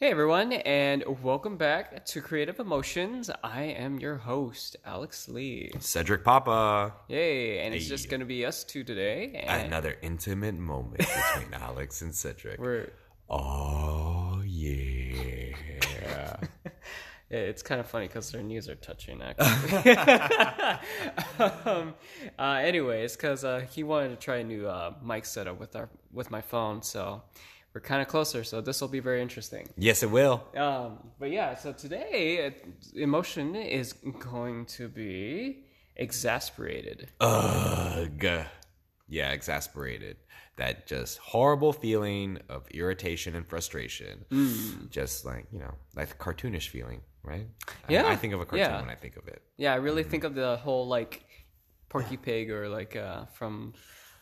Hey everyone, and welcome back to Creative Emotions. I am your host, Alex Lee. Cedric Papa. Yay, and it's Hey. just gonna be us two today. And Another intimate moment between Alex and Cedric. we're Oh yeah. yeah, it's kind of funny because their knees are touching actually. um, uh, anyways, because uh, he wanted to try a new uh, mic setup with our with my phone, so we're kind of closer. So this will be very interesting. yes, it will. Um, but yeah, so today emotion is going to be exasperated. Ugh. Yeah, exasperated. That just horrible feeling of irritation and frustration. Just like, you know, like cartoonish feeling, right? Yeah, I, think of a cartoon yeah. when I think of it. Yeah, I really think of the whole like Porky Pig or like uh, from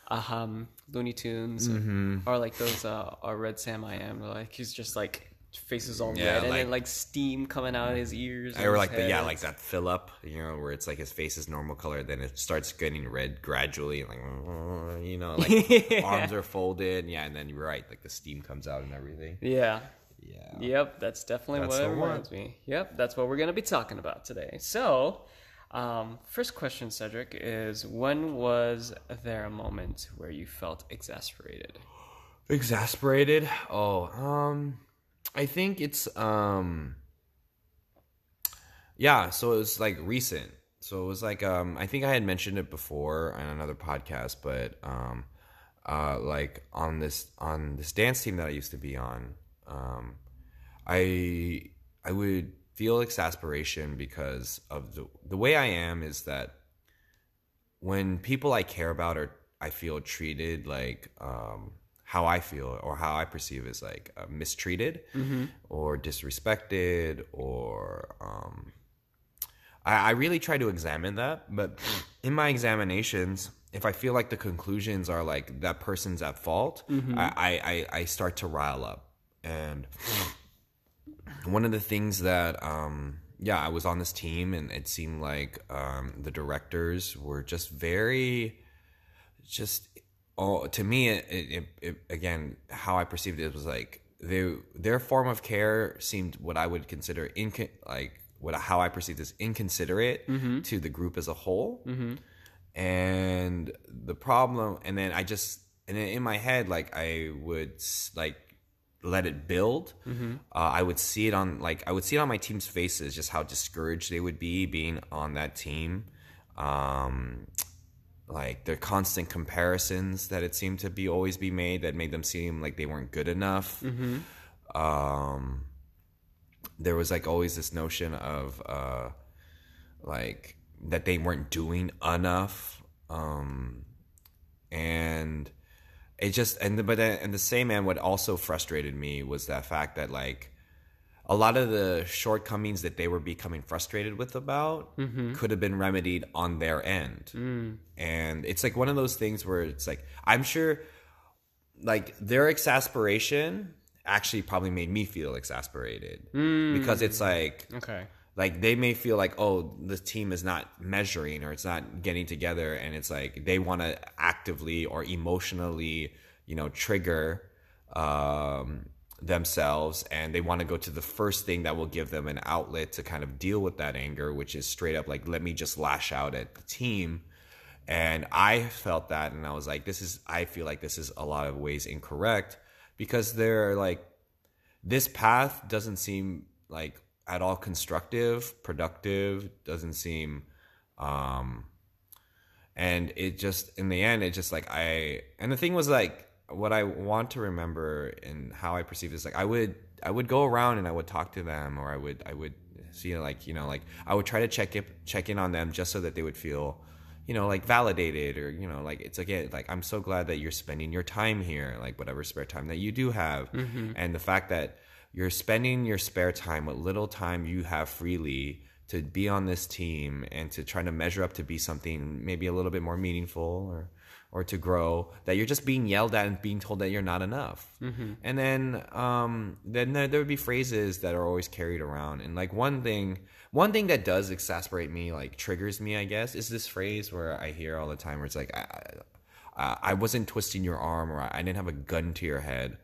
um, Looney Tunes Mm-hmm. or, like those uh, or Red Sam I Am. Like he's just like faces all Yeah, red and like- then like steam coming out of his ears. Or like the yeah, like that fill up, you know, where it's like his face is normal color, then it starts getting red gradually, like you know, like arms are folded, yeah, and then you're right, like the steam comes out and everything. Yeah. Yeah. Yep, that's definitely That's what it reminds me. Yep, that's what we're going to be talking about today. So, um, first question, Cedric, is when was there a moment where you felt exasperated? Exasperated? Oh, um I think it's um Yeah, so it was like recent. So it was like um I think I had mentioned it before on another podcast, but um uh like on this on this dance team that I used to be on, um I I would feel exasperation because of the the way I am is that when people I care about are I feel treated like um, how I feel or how I perceive is like uh, mistreated or disrespected or um, I, I really try to examine that. But in my examinations, if I feel like the conclusions are like that person's at fault, I, I, I, I start to rile up and one of the things that um yeah i was on this team and it seemed like um the directors were just very just oh to me it, it, it again how i perceived it was like they their form of care seemed what i would consider inco- like what how i perceived as inconsiderate to the group as a whole. And the problem and then i just and then in my head like i would like let it build uh, i would see it on like i would see it on my team's faces just how discouraged they would be being on that team. Um like the constant comparisons that it seemed to be always be made that made them seem like they weren't good enough. Um there was like always this notion of uh like that they weren't doing enough. Um and it just and but then and the same end what also frustrated me was that fact that like a lot of the shortcomings that they were becoming frustrated with about mm-hmm. could have been remedied on their end. Mm. And it's like one of those things where it's like i'm sure like their exasperation actually probably made me feel exasperated. Mm. Because it's like Okay. Like they may feel like oh the team is not measuring or it's not getting together and it's like they want to actively or emotionally you know trigger um themselves and they want to go to the first thing that will give them an outlet to kind of deal with that anger which is straight up like let me just lash out at the team. And I felt that and I was like this is I feel like this is a lot of ways incorrect because they're like this path doesn't seem like at all constructive, productive, doesn't seem um and it just in the end it just like I and the thing was like what I want to remember and how I perceive this like I would I would go around and I would talk to them or I would I would see like you know like I would try to check it check in on them just so that they would feel you know like validated or you know like it's again like I'm so glad that you're spending your time here like whatever spare time that you do have. And the fact that you're spending your spare time what little time you have freely to be on this team and to try to measure up to be something maybe a little bit more meaningful or or to grow that you're just being yelled at and being told that you're not enough. And then um then there, there would be phrases that are always carried around. And like one thing one thing that does exasperate me like triggers me i guess is this phrase where i hear all the time where it's like i i, I wasn't twisting your arm or i didn't have a gun to your head.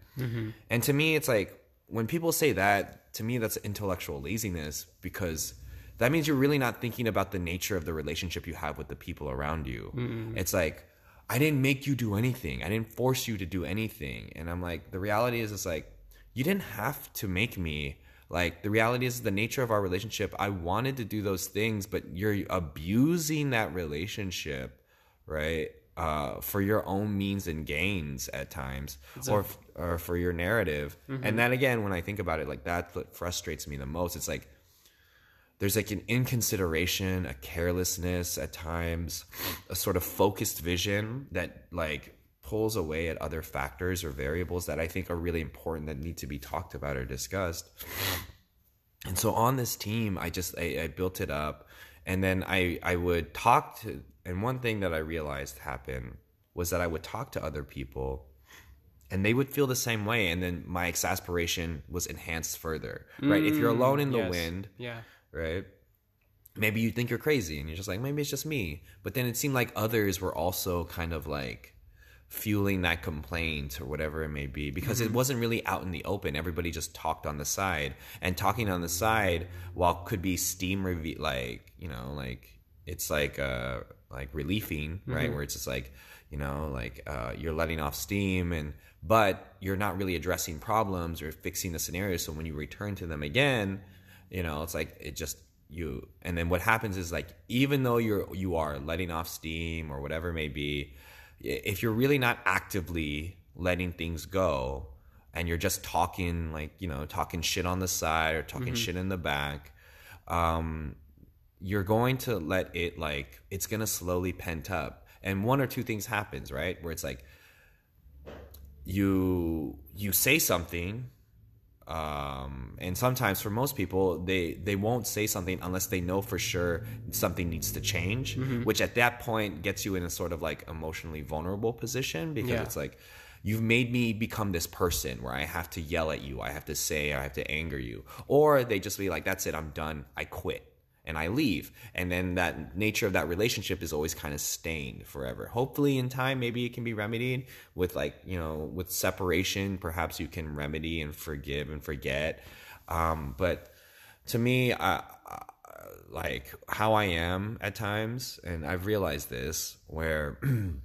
And to me it's like when people say that, to me, that's intellectual laziness because that means you're really not thinking about the nature of the relationship you have with the people around you. Mm-hmm. It's like, I didn't make you do anything. I didn't force you to do anything. And I'm like, the reality is, it's like, you didn't have to make me. Like, the reality is, the nature of our relationship, I wanted to do those things, but you're abusing that relationship, right? Uh, for your own means and gains at times, or or for your narrative. Mm-hmm. And then again, when I think about it, like that's what frustrates me the most. It's like there's like an inconsideration, a carelessness at times, a sort of focused vision that like pulls away at other factors or variables that I think are really important that need to be talked about or discussed. And so on this team, I just I, I built it up, and then I I would talk to. And one thing that I realized happened was that I would talk to other people and they would feel the same way and then my exasperation was enhanced further right mm, if you're alone in the yes. wind yeah right? Maybe you think you're crazy and you're just like, maybe it's just me. But then it seemed like others were also kind of like fueling that complaint or whatever it may be because mm-hmm. it wasn't really out in the open. Everybody just talked on the side. And talking on the side, while could be steam reve- like, you know, like it's like uh like relieving, right? Mm-hmm. Where it's just like, you know, like uh, you're letting off steam and but you're not really addressing problems or fixing the scenario. So when you return to them again, you know it's like it just you and then what happens is like even though you're you are letting off steam or whatever it may be if you're really not actively letting things go and you're just talking like you know talking shit on the side or talking mm-hmm. shit in the back um you're going to let it like it's going to slowly pent up and one or two things happens right where it's like you you say something um, and sometimes for most people they they won't say something unless they know for sure something needs to change mm-hmm. which at that point gets you in a sort of like emotionally vulnerable position because yeah. it's like you've made me become this person where i have to yell at you i have to say i have to anger you or they just be like that's it i'm done i quit and I leave. And then that nature of that relationship is always kind of stained forever. Hopefully, in time, maybe it can be remedied with like, you know, with separation, perhaps you can remedy and forgive and forget. Um, but to me, I, I, like how I am at times, and I've realized this where, and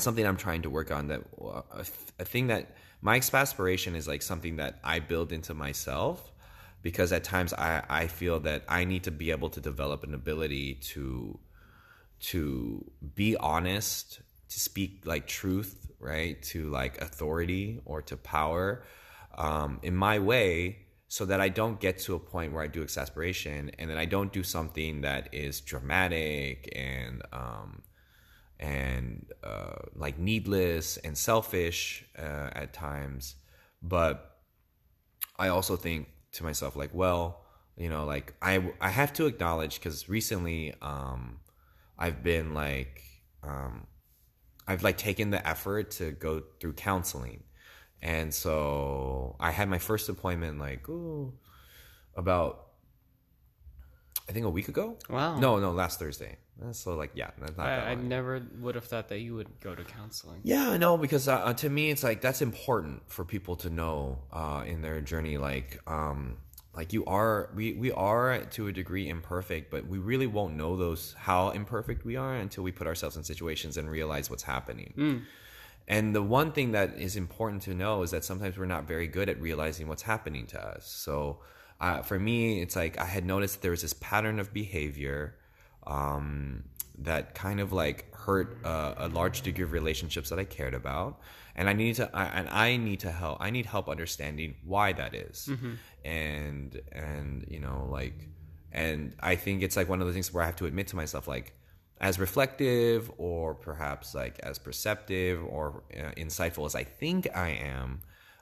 something I'm trying to work on that a, a thing that my exasperation is like something that I build into myself because at times I, I feel that I need to be able to develop an ability to to be honest, to speak like truth, right? To like authority or to power um, in my way so that I don't get to a point where I do exasperation and then I don't do something that is dramatic and um, and uh, like needless and selfish uh, at times. But I also think to myself like, well, you know, like I I have to acknowledge because recently um, I've been like um, I've like taken the effort to go through counseling, and so I had my first appointment like oh about I think a week ago. Wow. No, no, last Thursday. So like, yeah, not I, I never would have thought that you would go to counseling. Yeah, I know because uh, to me, it's like that's important for people to know uh, in their journey. Like, um, like you are, we we are to a degree imperfect, but we really won't know those how imperfect we are until we put ourselves in situations and realize what's happening. Mm. And the one thing that is important to know is that sometimes we're not very good at realizing what's happening to us. So uh, for me, it's like I had noticed there was this pattern of behavior um, that kind of like hurt uh, a large degree of relationships that I cared about, and I need to I, and I need to help. I need help understanding why that is. Mm-hmm. and and you know like and I think it's like one of the things where I have to admit to myself like as reflective or perhaps like as perceptive or uh, insightful as I think I am.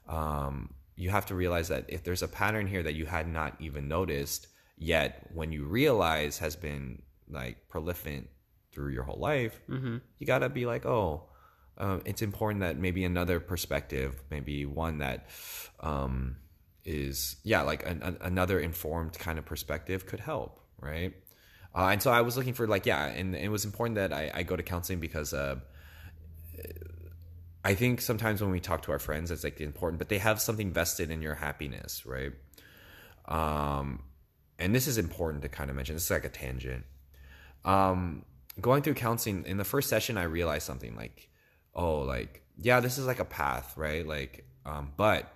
Um, you have to realize that if there's a pattern here that you had not even noticed yet when you realize has been like prolific through your whole life mm-hmm. you gotta be like oh uh, it's important that maybe another perspective maybe one that um, is yeah like an, an, another informed kind of perspective could help right uh, and so i was looking for like yeah and, and it was important that I, I go to counseling because uh, I think sometimes when we talk to our friends, it's like important, but they have something vested in your happiness, right? Um, and this is important to kind of mention. This is like a tangent. Um, going through counseling in the first session, I realized something like, oh, like yeah, this is like a path, right? Like, um, but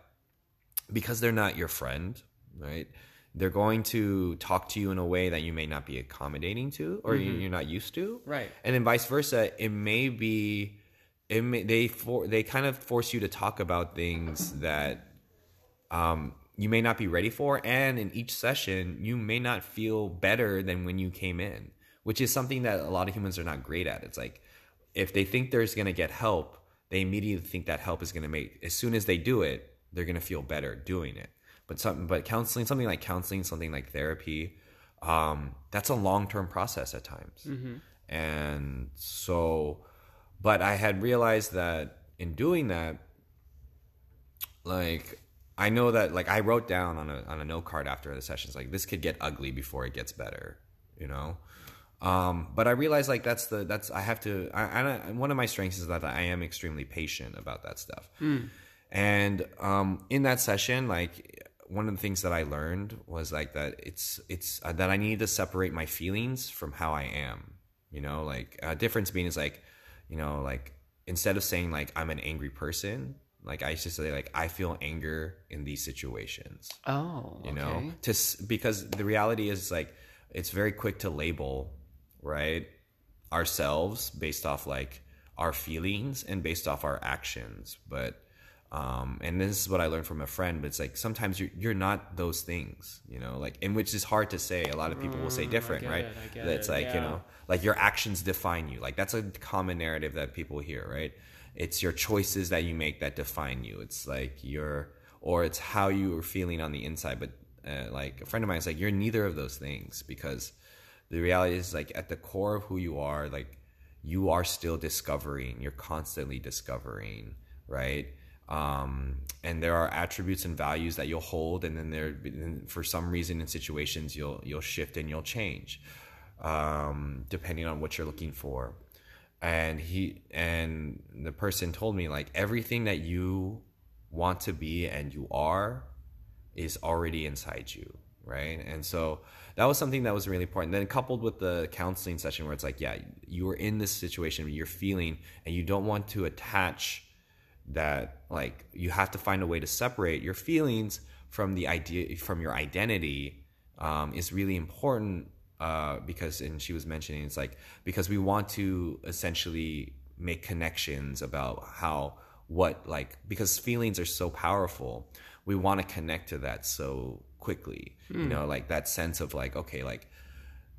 because they're not your friend, right? They're going to talk to you in a way that you may not be accommodating to, or Mm-hmm. you're not used to, Right. and then vice versa. It may be, it may they for they kind of force you to talk about things that um, you may not be ready for, and in each session you may not feel better than when you came in, which is something that a lot of humans are not great at. It's like if they think there's going to get help, they immediately think that help is going to make. As soon as they do it, they're going to feel better doing it. But something, but counseling, something like counseling, something like therapy, um, that's a long term process at times. And so, but I had realized that in doing that, like I know that like I wrote down on a on a note card after the sessions like this could get ugly before it gets better, you know. Um, but I realized like that's the that's I have to. I, I one of my strengths is that I am extremely patient about that stuff. And um, in that session, like one of the things that I learned was like that it's it's uh, that I need to separate my feelings from how I am. You know, like a difference being is like, you know, like instead of saying like I'm an angry person, like I just say like I feel anger in these situations. Oh, you know to because the reality is like it's very quick to label right ourselves based off like our feelings and based off our actions but um and this is what i learned from a friend but it's like sometimes you're, you're not those things you know like and which is hard to say. A lot of people will say different Mm, get right? it, that's it, like you know like your actions define you. Like that's a common narrative that people hear right? It's your choices that you make that define you. It's like your or it's how you are feeling on the inside. But uh, like a friend of mine is like you're neither of those things because the reality is like at the core of who you are like you are still discovering. You're constantly discovering right um, and there are attributes and values that you'll hold and then there for some reason in situations you'll you'll shift and you'll change um, depending on what you're looking for. And he and the person told me like everything that you want to be and you are is already inside you right? And so that was something that was really important. Then coupled with the counseling session where it's like yeah you are in this situation you're feeling and you don't want to attach that like you have to find a way to separate your feelings from the idea from your identity um, is really important uh, because and she was mentioning it's like because we want to essentially make connections about how what like because feelings are so powerful we want to connect to that so quickly. You know like that sense of like okay like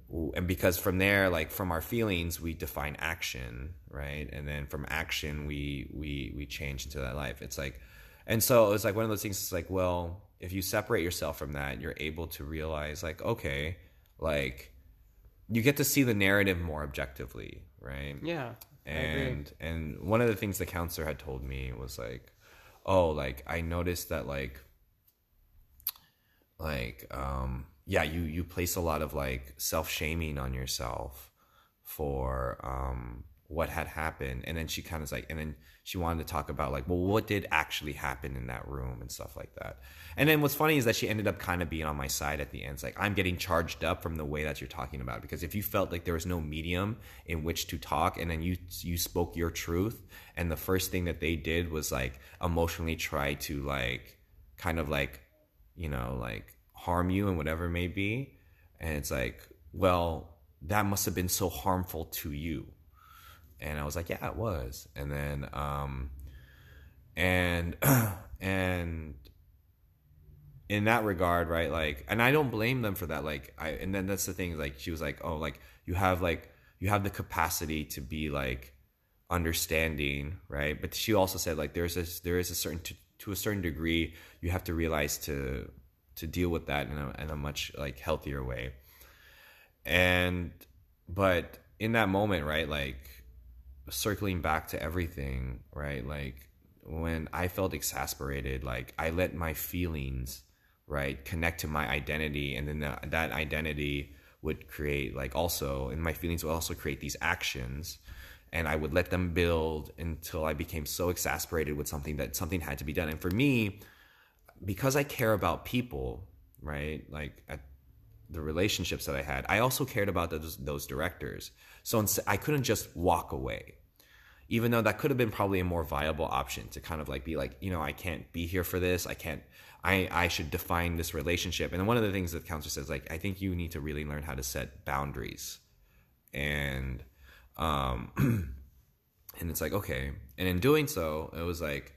and because from there like from our feelings we define action right? And then from action we we we change into that life. It's like and so it's like one of those things it's like well if you separate yourself from that you're able to realize like okay like you get to see the narrative more objectively right? Yeah. And and one of the things the counselor had told me was like oh like i noticed that like like um yeah you you place a lot of like self-shaming on yourself for um what had happened. And then she kind of like and then she wanted to talk about like well what did actually happen in that room and stuff like that. And then what's funny is that she ended up kind of being on my side at the end. It's like i'm getting charged up from the way that you're talking about it. because if you felt like there was no medium in which to talk and then you you spoke your truth and the first thing that they did was like emotionally try to like kind of like you know like harm you and whatever it may be. And it's like well that must have been so harmful to you. And i was like yeah it was. And then um and and in that regard right like and i don't blame them for that. Like i and then that's the thing like she was like oh like you have like you have the capacity to be like understanding right? But she also said like there's this there is a certain to, to a certain degree you have to realize to to deal with that in a, in a much like healthier way and but in that moment right like circling back to everything right like when i felt exasperated like i let my feelings right connect to my identity and then that, that identity would create like also and my feelings would also create these actions and I would let them build until I became so exasperated with something that something had to be done. And for me, because I care about people, right? Like at the relationships that I had, I also cared about those, those directors. So I couldn't just walk away, even though that could have been probably a more viable option to kind of like be like, you know, I can't be here for this. I can't. I, I should define this relationship. And one of the things that the counselor says, like, I think you need to really learn how to set boundaries. And um, and it's like, okay. And in doing so, it was like,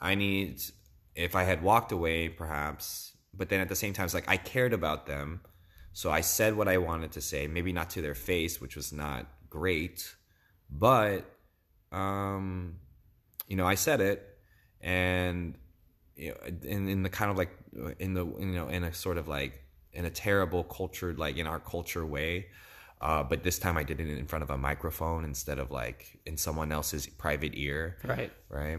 I need, if I had walked away, perhaps, but then at the same time, it's like, I cared about them. So I said what I wanted to say, maybe not to their face, which was not great, but, um, you know, I said it. And, you know, in, in the kind of like, in the, you know, in a sort of like, in a terrible cultured, like in our culture way, uh, but this time I did it in front of a microphone instead of like in someone else's private ear. Right. Right.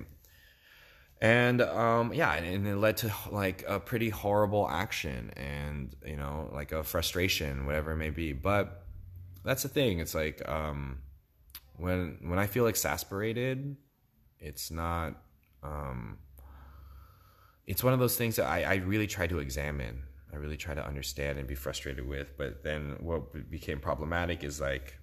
And um, yeah, and it led to like a pretty horrible action and, you know, like a frustration, whatever it may be. But that's the thing. It's like um, when when I feel exasperated, it's not. Um, it's one of those things that I, I really try to examine I really try to understand and be frustrated with. But then what became problematic is like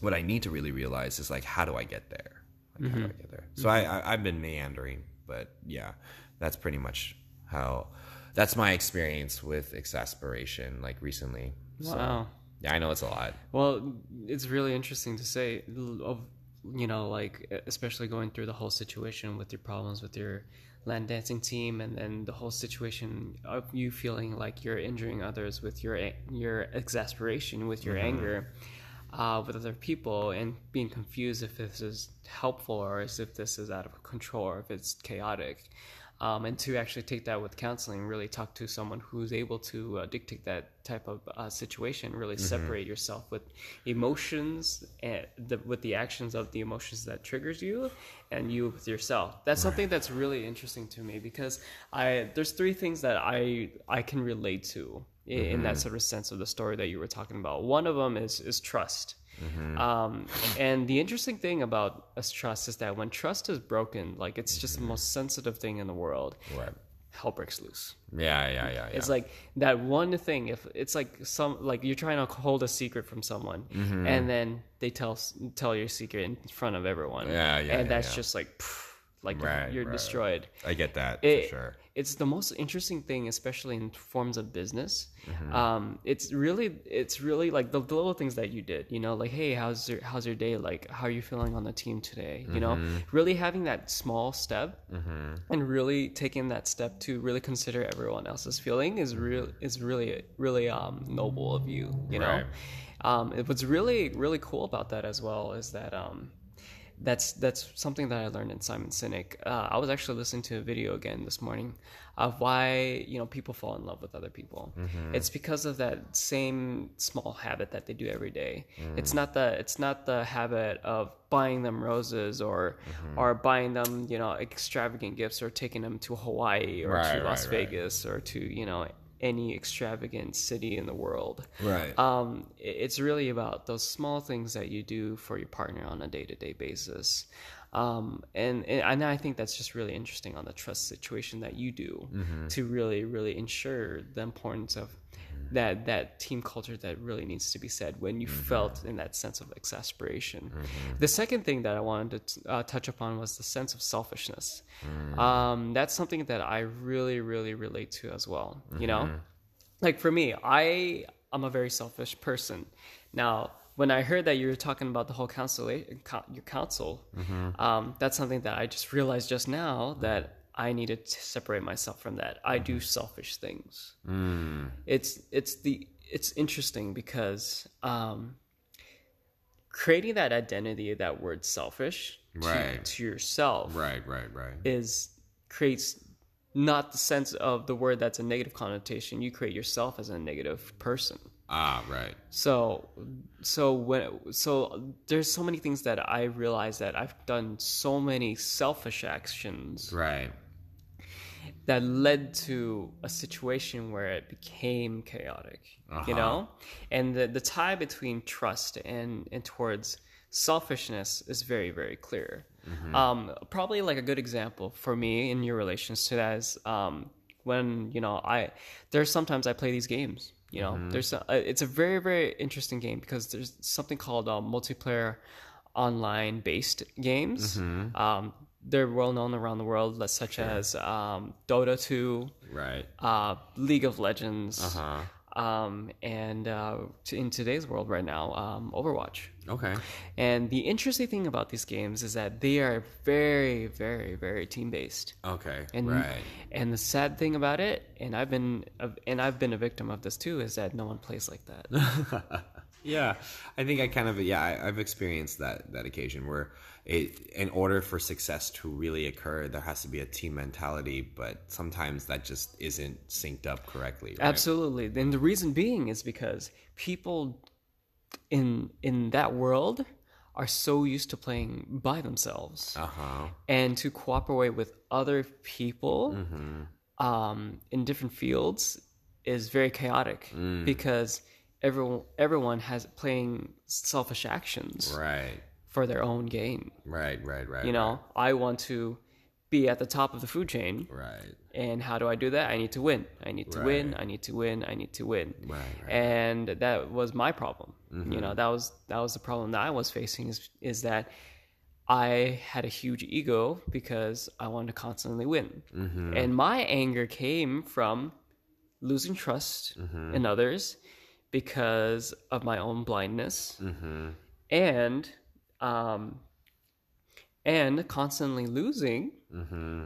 what I need to really realize is like how do I get there? Like, mm-hmm. How do I get there? So mm-hmm. I, I I've been meandering, but yeah, that's pretty much how that's my experience with exasperation like recently. Wow. So, yeah, I know it's a lot. Well, it's really interesting to say of you know like especially going through the whole situation with your problems with your land dancing team and then the whole situation of you feeling like you're injuring others with your your exasperation with your mm-hmm. anger uh, with other people and being confused if this is helpful or if this is out of control or if it's chaotic um, and to actually take that with counseling, really talk to someone who's able to uh, dictate that type of uh, situation. Really mm-hmm. separate yourself with emotions and the, with the actions of the emotions that triggers you, and you with yourself. That's right. something that's really interesting to me because I there's three things that I I can relate to in, mm-hmm. in that sort of sense of the story that you were talking about. One of them is is trust. Mm-hmm. Um, and the interesting thing about us trust is that when trust is broken, like it's just mm-hmm. the most sensitive thing in the world. Right. Hell breaks loose. Yeah, yeah, yeah, yeah. It's like that one thing. If it's like some like you're trying to hold a secret from someone, mm-hmm. and then they tell tell your secret in front of everyone. Yeah, yeah. And yeah, that's yeah. just like. Pff, like right, you're right, destroyed. I get that it, for sure. It's the most interesting thing, especially in forms of business. Mm-hmm. Um, it's really, it's really like the, the, little things that you did. You know, like hey, how's your how's your day? Like how are you feeling on the team today? You mm-hmm. know, really having that small step mm-hmm. and really taking that step to really consider everyone else's feeling is real is really really um, noble of you. You know. Um, what's really really cool about that as well is that um, that's that's something that I learned in Simon Sinek. Uh, I was actually listening to a video again this morning of why you know people fall in love with other people. Mm-hmm. It's because of that same small habit that they do every day. Mm. It's not the it's not the habit of buying them roses or mm-hmm. or buying them you know extravagant gifts or taking them to Hawaii or right, to Las right, Vegas right. or to you know any extravagant city in the world. Right. Um, it's really about those small things that you do for your partner on a day to day basis. Um, and, and I think that's just really interesting on the trust situation that you do mm-hmm. to really, really ensure the importance of that that team culture that really needs to be said when you mm-hmm. felt in that sense of exasperation. Mm-hmm. The second thing that I wanted to uh, touch upon was the sense of selfishness. Mm-hmm. Um, that's something that I really, really relate to as well. You know, mm-hmm. like for me, I I'm a very selfish person. Now, when I heard that you were talking about the whole council, your council, mm-hmm. um, that's something that I just realized just now that I need to separate myself from that. I do mm-hmm. selfish things. Mm. It's it's the it's interesting because um, creating that identity, that word selfish, right. to, to yourself, right, right, right, is creates not the sense of the word that's a negative connotation. You create yourself as a negative person. Ah, right. So, so when so there's so many things that I realize that I've done so many selfish actions, right, that led to a situation where it became chaotic uh-huh. you know and the, the tie between trust and and towards selfishness is very very clear. Um, probably like a good example for me in your relations to that is um, when you know I there's sometimes I play these games. You know, there's a, it's a very very interesting game because there's something called uh, multiplayer online based games. Um, they're well known around the world, such as um, Dota 2, Right. uh, League of Legends, Uh-huh. um, and uh, t- in today's world right now, um, Overwatch. Okay. And the interesting thing about these games is that they are very, very, very team based. Okay. And right. and the sad thing about it, and I've been and I've been a victim of this too, is that no one plays like that. Yeah, I think I kind of yeah I, I've experienced that that occasion where it in order for success to really occur there has to be a team mentality, but sometimes that just isn't synced up correctly. Right? Absolutely. And the reason being is because people in in that world are so used to playing by themselves Uh huh. and to cooperate with other people Mm-hmm. um, in different fields is very chaotic Mm. because everyone everyone has playing selfish actions Right. for their own gain. Right. Right. Right. You know, I want to be at the top of the food chain. Right. And how do I do that? I need to win. I need to win. I need to win. I need to win. Right, right. And that was my problem. Mm-hmm. You know, that was that was the problem that I was facing is is that I had a huge ego because I wanted to constantly win. Mm-hmm. And my anger came from losing trust Mm-hmm. in others because of my own blindness Mm-hmm. and um and constantly losing Mm-hmm.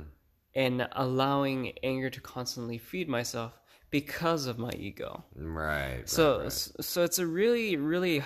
and allowing anger to constantly feed myself because of my ego. Right. So right, right. so it's a really really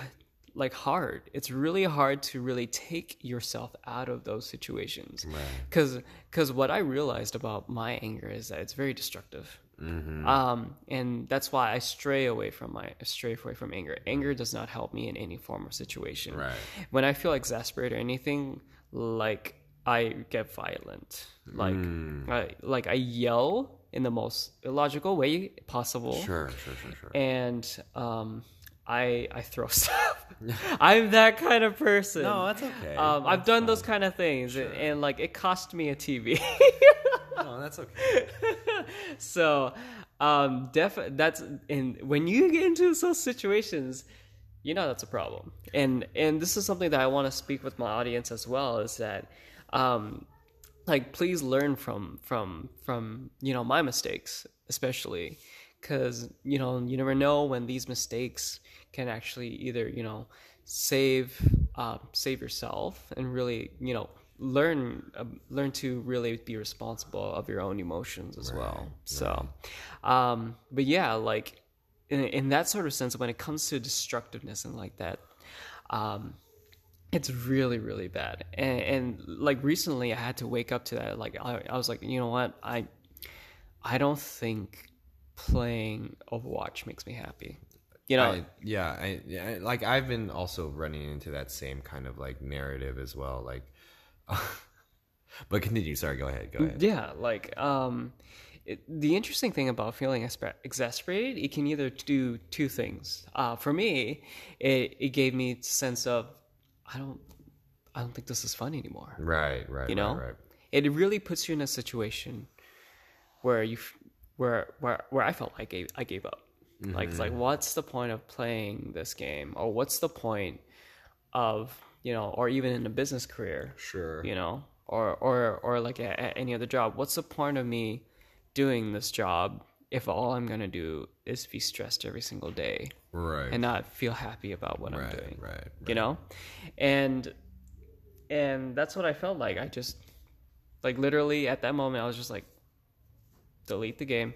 like hard. It's really hard to really take yourself out of those situations. Cuz cuz what I realized about my anger is that it's very destructive. Mm-hmm. Um and that's why I stray away from my stray away from anger. Anger does not help me in any form or situation. Right. When I feel exasperated or anything like I get violent. Like Mm. I like I yell in the most illogical way possible Sure. Sure. Sure. Sure. and um, I I throw stuff. I'm that kind of person. No, that's okay. Um, I've done those kind of things, and, and like it cost me a TV. that's okay. so, um, def that's and when you get into those situations, you know that's a problem. And and this is something that I want to speak with my audience as well. Is that um, like please learn from from from you know my mistakes especially because you know you never know when these mistakes can actually either you know save uh, save yourself and really you know learn uh, learn to really be responsible of your own emotions as well so um but yeah like in, in that sort of sense when it comes to destructiveness and like that um it's really really bad. And, and like recently i had to wake up to that like I, I was like you know what? I i don't think playing overwatch makes me happy. You know? I, yeah, I, yeah, like I've been also running into that same kind of like narrative as well. Like, but continue. Sorry, go ahead. Go ahead. yeah like um it, the interesting thing about feeling exasperated it can either do two things uh for me it, it gave me a sense of i don't i don't think this is fun anymore Right, right, you know right, right. it really puts you in a situation where you where where where i felt like i gave, I gave up like it's like Mm-hmm. what's the point of playing this game or what's the point of you know or even in a business career Sure. you know or or or like a, a- any other job what's the point of me doing this job if all i'm going to do is be stressed every single day Right. and not feel happy about what i'm doing right, you know? And and that's what i felt like. I just like literally at that moment i was just like delete the game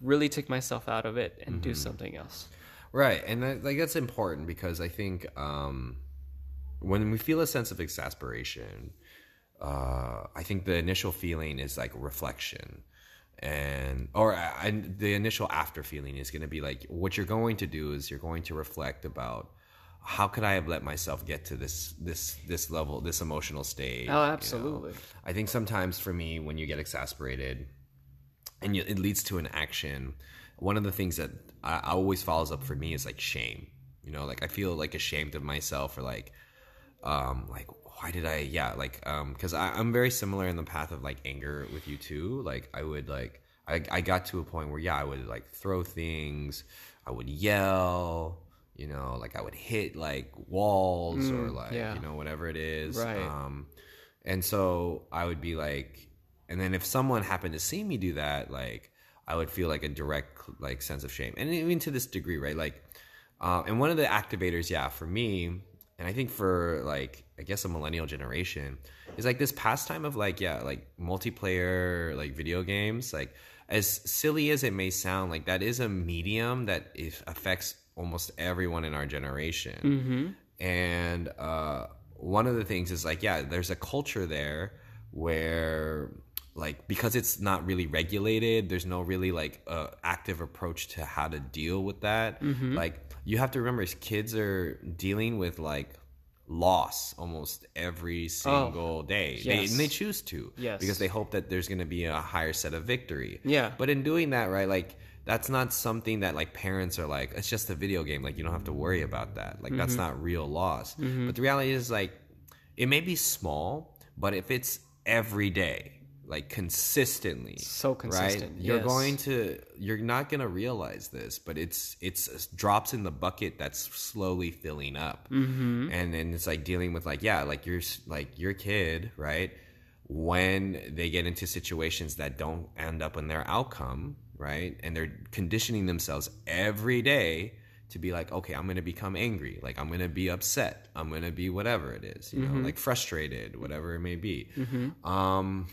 really take myself out of it and do something else. Right, and that, like that's important because I think um, when we feel a sense of exasperation, uh, I think the initial feeling is like reflection, and or I, the initial after feeling is going to be like what you're going to do is you're going to reflect about how could I have let myself get to this this this level, this emotional state. you know? oh absolutely I think sometimes for me, when you get exasperated and you, it leads to an action, one of the things that I, I always follows up for me is like shame. You know, like I feel like ashamed of myself or like um like why did i yeah like um because i'm very similar in the path of like anger with you too. Like i would like I, I got to a point where yeah i would like throw things. I would yell you know like i would hit like walls or like yeah. you know whatever it is. Right. um and so i would be like and then if someone happened to see me do that like i would feel like a direct like sense of shame. And even to this degree right? Like uh, and one of the activators yeah for me and i think for like i guess a millennial generation is like this pastime of like yeah like multiplayer like video games like as silly as it may sound like that is a medium that affects almost everyone in our generation. And uh, one of the things is like yeah there's a culture there where like because it's not really regulated there's no really like uh, active approach to how to deal with that. Like you have to remember kids are dealing with like loss almost every single day they, and they choose to Yes. because they hope that there's going to be a higher set of victory Yeah. but in doing that right like that's not something that like parents are like it's just a video game like you don't have to worry about that like that's Mm-hmm. not real loss but the reality is like it may be small but if it's every day like consistently So consistent, right you're yes. going to you're not going to realize this but it's it's drops in the bucket that's slowly filling up. Mm-hmm. and then it's like dealing with like yeah like your like your kid right? When they get into situations that don't end up in their outcome right? And they're conditioning themselves every day to be like okay i'm going to become angry. Like i'm going to be upset. I'm going to be whatever it is you know like frustrated whatever it may be. Um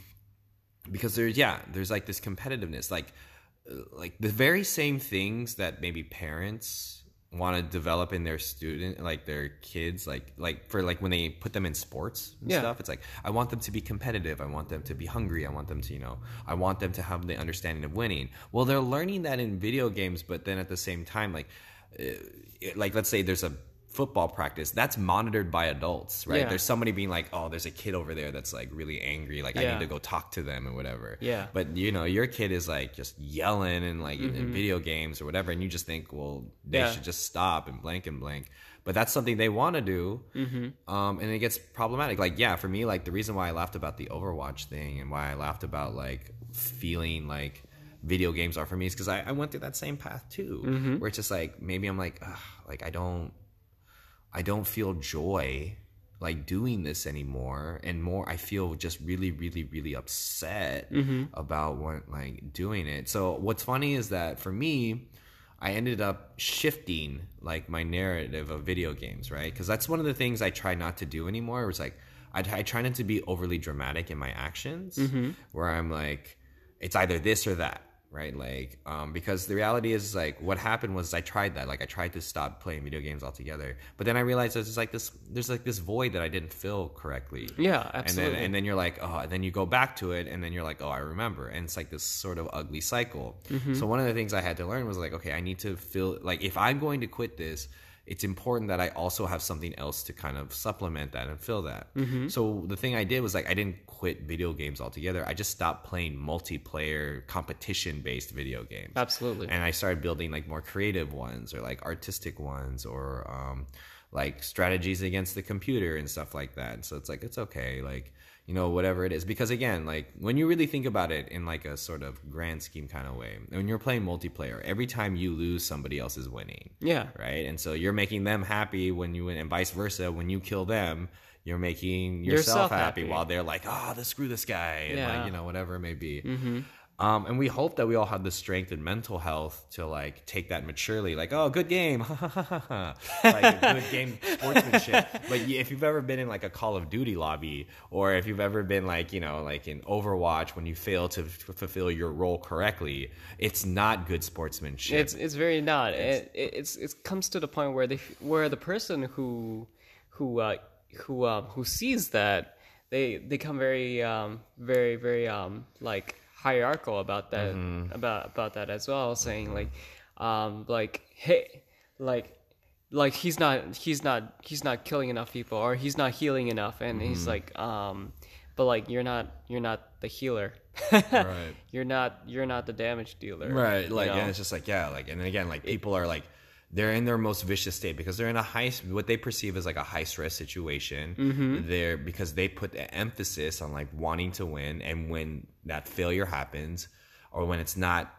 because there's yeah there's like this competitiveness like uh, like the very same things that maybe parents want to develop in their student like their kids like like for like when they put them in sports and Yeah. stuff it's like i want them to be competitive i want them to be hungry i want them to you know i want them to have the understanding of winning well they're learning that in video games but then at the same time like uh, like let's say there's a football practice that's monitored by adults right Yeah. there's somebody being like oh there's a kid over there that's like really angry like i need to go talk to them or whatever Yeah. but you know your kid is like just yelling and like in video games or whatever and you just think well they Mm-hmm. Yeah. should just stop and blank and blank but that's something they want to do Mm-hmm. um, and it gets problematic like yeah for me like the reason why i laughed about the overwatch thing and why i laughed about like feeling like video games are for me is because I, I went through that same path too Mm-hmm. where it's just like maybe i'm like Ugh, like i don't I don't feel joy like doing this anymore and more I feel just really really really upset mm-hmm. about what like doing it. So what's funny is that for me I ended up shifting like my narrative of video games, right? Cuz that's one of the things I try not to do anymore. It was like I, I try not to be overly dramatic in my actions mm-hmm. where I'm like it's either this or that right? Like um, because the reality is like what happened was i tried that like i tried to stop playing video games altogether. But then i realized there's like this there's like this void that i didn't fill correctly. Yeah, and absolutely. then and then you're like oh and then you go back to it and then you're like oh i remember. And it's like this sort of ugly cycle. Mm-hmm. so one of the things i had to learn was like okay i need to feel like if i'm going to quit this it's important that I also have something else to kind of supplement that and fill that. Mm-hmm. So the thing I did was like I didn't quit video games altogether. I just stopped playing multiplayer competition based video games. Absolutely. And I started building like more creative ones or like artistic ones or um, like strategies against the computer and stuff like that. So it's like it's okay, like you know whatever it is, because again, like when you really think about it in like a sort of grand scheme kind of way, when you're playing multiplayer, every time you lose, somebody else is winning yeah. right? And so you're making them happy when you win, and vice versa. When you kill them, you're making yourself, Yourself happy, happy. while they're like, "Ah, the screw this guy," and Yeah. like you know whatever it may be. Um, and we hope that we all have the strength and mental health to like take that maturely, like, "Oh, good game," like good game sportsmanship. But if you've ever been in like a Call of Duty lobby, or if you've ever been like you know like in Overwatch when you fail to f- fulfill your role correctly, it's not good sportsmanship. It's it's very not. It, it it's it comes to the point where they where the person who who uh, who um, who sees that they they come very um, very very um, like hierarchical about that about about that as well, saying like um, like hey like like he's not he's not he's not killing enough people or he's not healing enough and he's like um but like you're not you're not the healer Right. you're not you're not the damage dealer right you like know? and it's just like yeah like and again like people are like they're in their most vicious state because they're in a high what they perceive as like a high stress situation Mm-hmm. they're because they put the emphasis on like wanting to win and when that failure happens or when it's not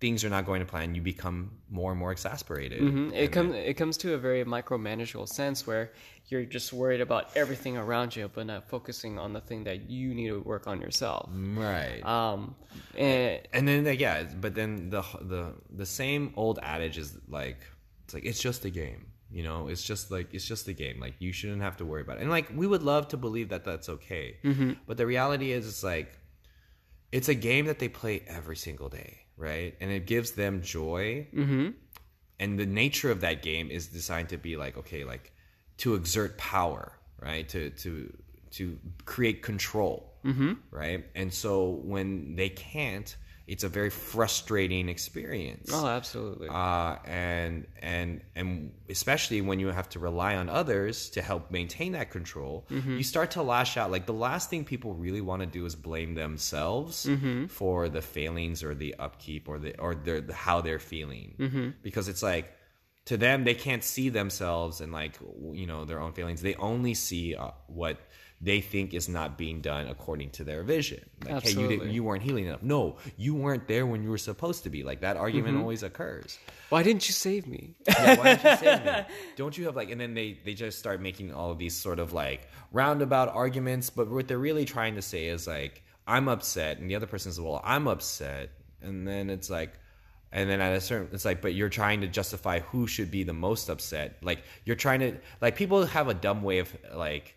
things are not going to plan you become more and more exasperated. Mhm. It comes it comes to a very micromanageable sense where you're just worried about everything around you, but not focusing on the thing that you need to work on yourself. right. Um, and and then yeah but then the the the same old adage is like it's like it's just a game you know? It's just like it's just a game. Like you shouldn't have to worry about it. And like we would love to believe that that's okay. But the reality is it's like it's a game that they play every single day right and it gives them joy mm-hmm. and the nature of that game is designed to be like okay like to exert power right to to to create control mm-hmm. right and so when they can't it's a very frustrating experience oh, absolutely. uh, and and and especially when you have to rely on others to help maintain that control, you start to lash out. Like the last thing people really want to do is blame themselves for the failings or the upkeep or the or their how they're feeling because it's like to them they can't see themselves and like you know their own feelings. They only see uh, what they think is not being done according to their vision. Like, hey, you didn't, Absolutely. you weren't healing enough. No, you weren't there when you were supposed to be. Like that argument mm-hmm. always occurs. Why didn't you save me? Yeah, why don't you save me? Don't you have like? And then they they just start making all of these sort of like roundabout arguments. But what they're really trying to say is like, I'm upset, and the other person says, well, I'm upset, and then it's like. And then at a certain, it's like, but you're trying to justify who should be the most upset. Like you're trying to, like people have a dumb way of like,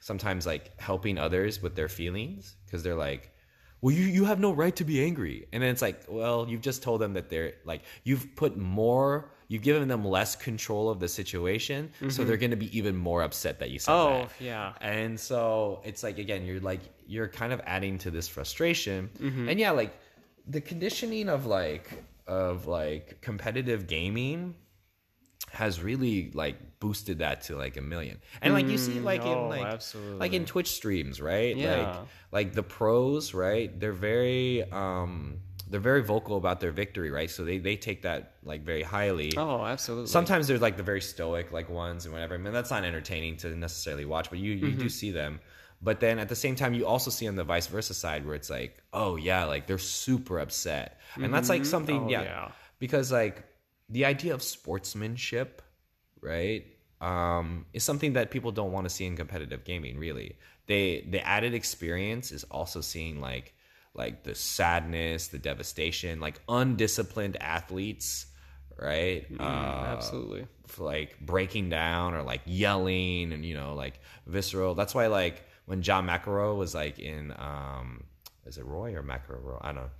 sometimes like helping others with their feelings because they're like well you, you have no right to be angry and then it's like well you've just told them that they're like you've put more you've given them less control of the situation so mm-hmm. they're going to be even more upset that you said that. Oh, that yeah. and so it's like again you're like you're kind of adding to this frustration mm-hmm. and yeah like the conditioning of like of like competitive gaming has really like boosted that to like a million and like you see like oh, in like absolutely. like in twitch streams right like Yeah. like the pros right they're very um they're very vocal about their victory right so they they take that like very highly Oh, absolutely. sometimes there's like the very stoic like ones and whatever. I mean, that's not entertaining to necessarily watch, but you you Mm-hmm. do see them. But then at the same time, you also see on the vice versa side where it's like, oh yeah, like they're super upset, and that's like something, Oh, yeah, yeah. because like the idea of sportsmanship, right, um, is something that people don't want to see in competitive gaming. Really, they the added experience is also seeing like like the sadness, the devastation, like undisciplined athletes, right? Uh, absolutely. like breaking down or like yelling and you know like visceral. That's why like when John McEnroe was like in um is it Roy or McEnroe? I don't know.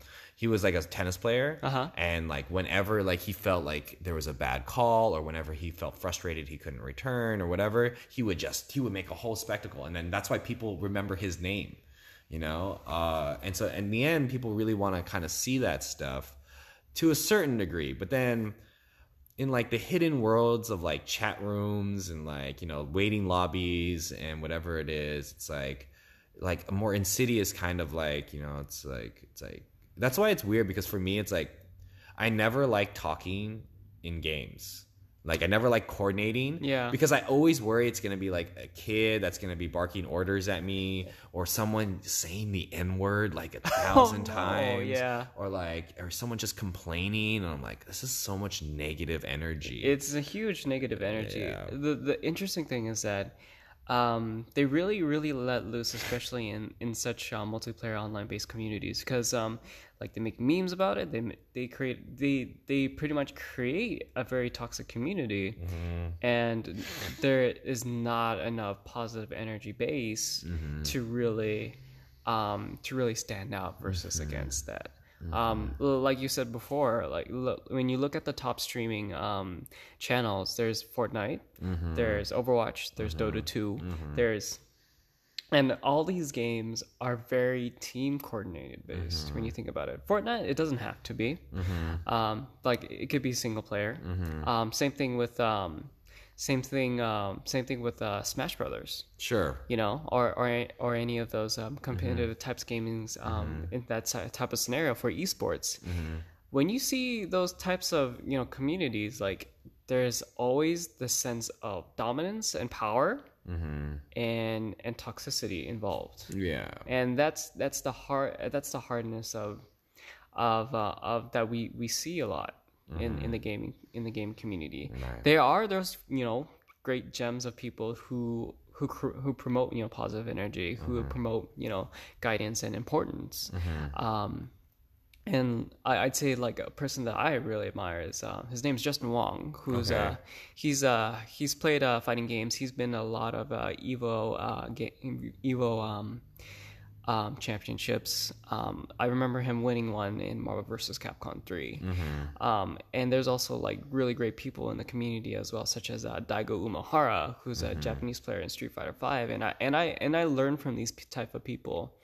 He was like a tennis player, Uh-huh. and like whenever like he felt like there was a bad call or whenever he felt frustrated he couldn't return or whatever, he would just he would make a whole spectacle, and then that's why people remember his name, you know. Uh, and so in the end, people really want to kind of see that stuff to a certain degree, but then in like the hidden worlds of like chat rooms and like you know waiting lobbies and whatever it is it's like like a more insidious kind of like you know it's like it's like that's why it's weird because for me it's like i never like talking in games like i never like coordinating Yeah. because i always worry it's going to be like a kid that's going to be barking orders at me or someone saying the n word like a thousand no, times yeah. or like or someone just complaining and i'm like this is so much negative energy It's a huge negative energy. Yeah. The the interesting thing is that um, they really really let loose, especially in in such uh, multiplayer online based communities, because um, like they make memes about it. They they create they they pretty much create a very toxic community, mm-hmm. and there is not enough positive energy base mm-hmm. to really um, to really stand out versus mm-hmm. against that. Um, like you said before, like look, when you look at the top streaming um, channels, there's Fortnite, there's Overwatch, there's Dota 2, there's and all these games are very team coordinated based when you think about it. Fortnite, it doesn't have to be. Um, like it could be single player. Um, same thing with um, same thing um, same thing with uh, Smash Brothers. Sure. You know, or or or any of those um, competitive types of gamings um, in that type of scenario for esports. When you see those types of you know communities, like there's always the sense of dominance and power Mm-hmm. and and toxicity involved Yeah. and that's that's the hard that's the hardness of of uh, of that we we see a lot in in the gaming in the game community Right. there are those you know great gems of people who who cr- who promote you know positive energy who promote you know guidance and importance um and I, I'd say like a person that I really admire is uh, his name's Justin Wong, who's Okay. uh, he's uh, he's played uh, fighting games. He's been a lot of uh, Evo uh, ga- Evo um, um, championships. Um, I remember him winning one in Marvel vs. Capcom 3 Um, and there's also like really great people in the community as well, such as uh, Daigo Umehara, who's a Japanese player in Street Fighter Five. And I and I and I learned from these type of people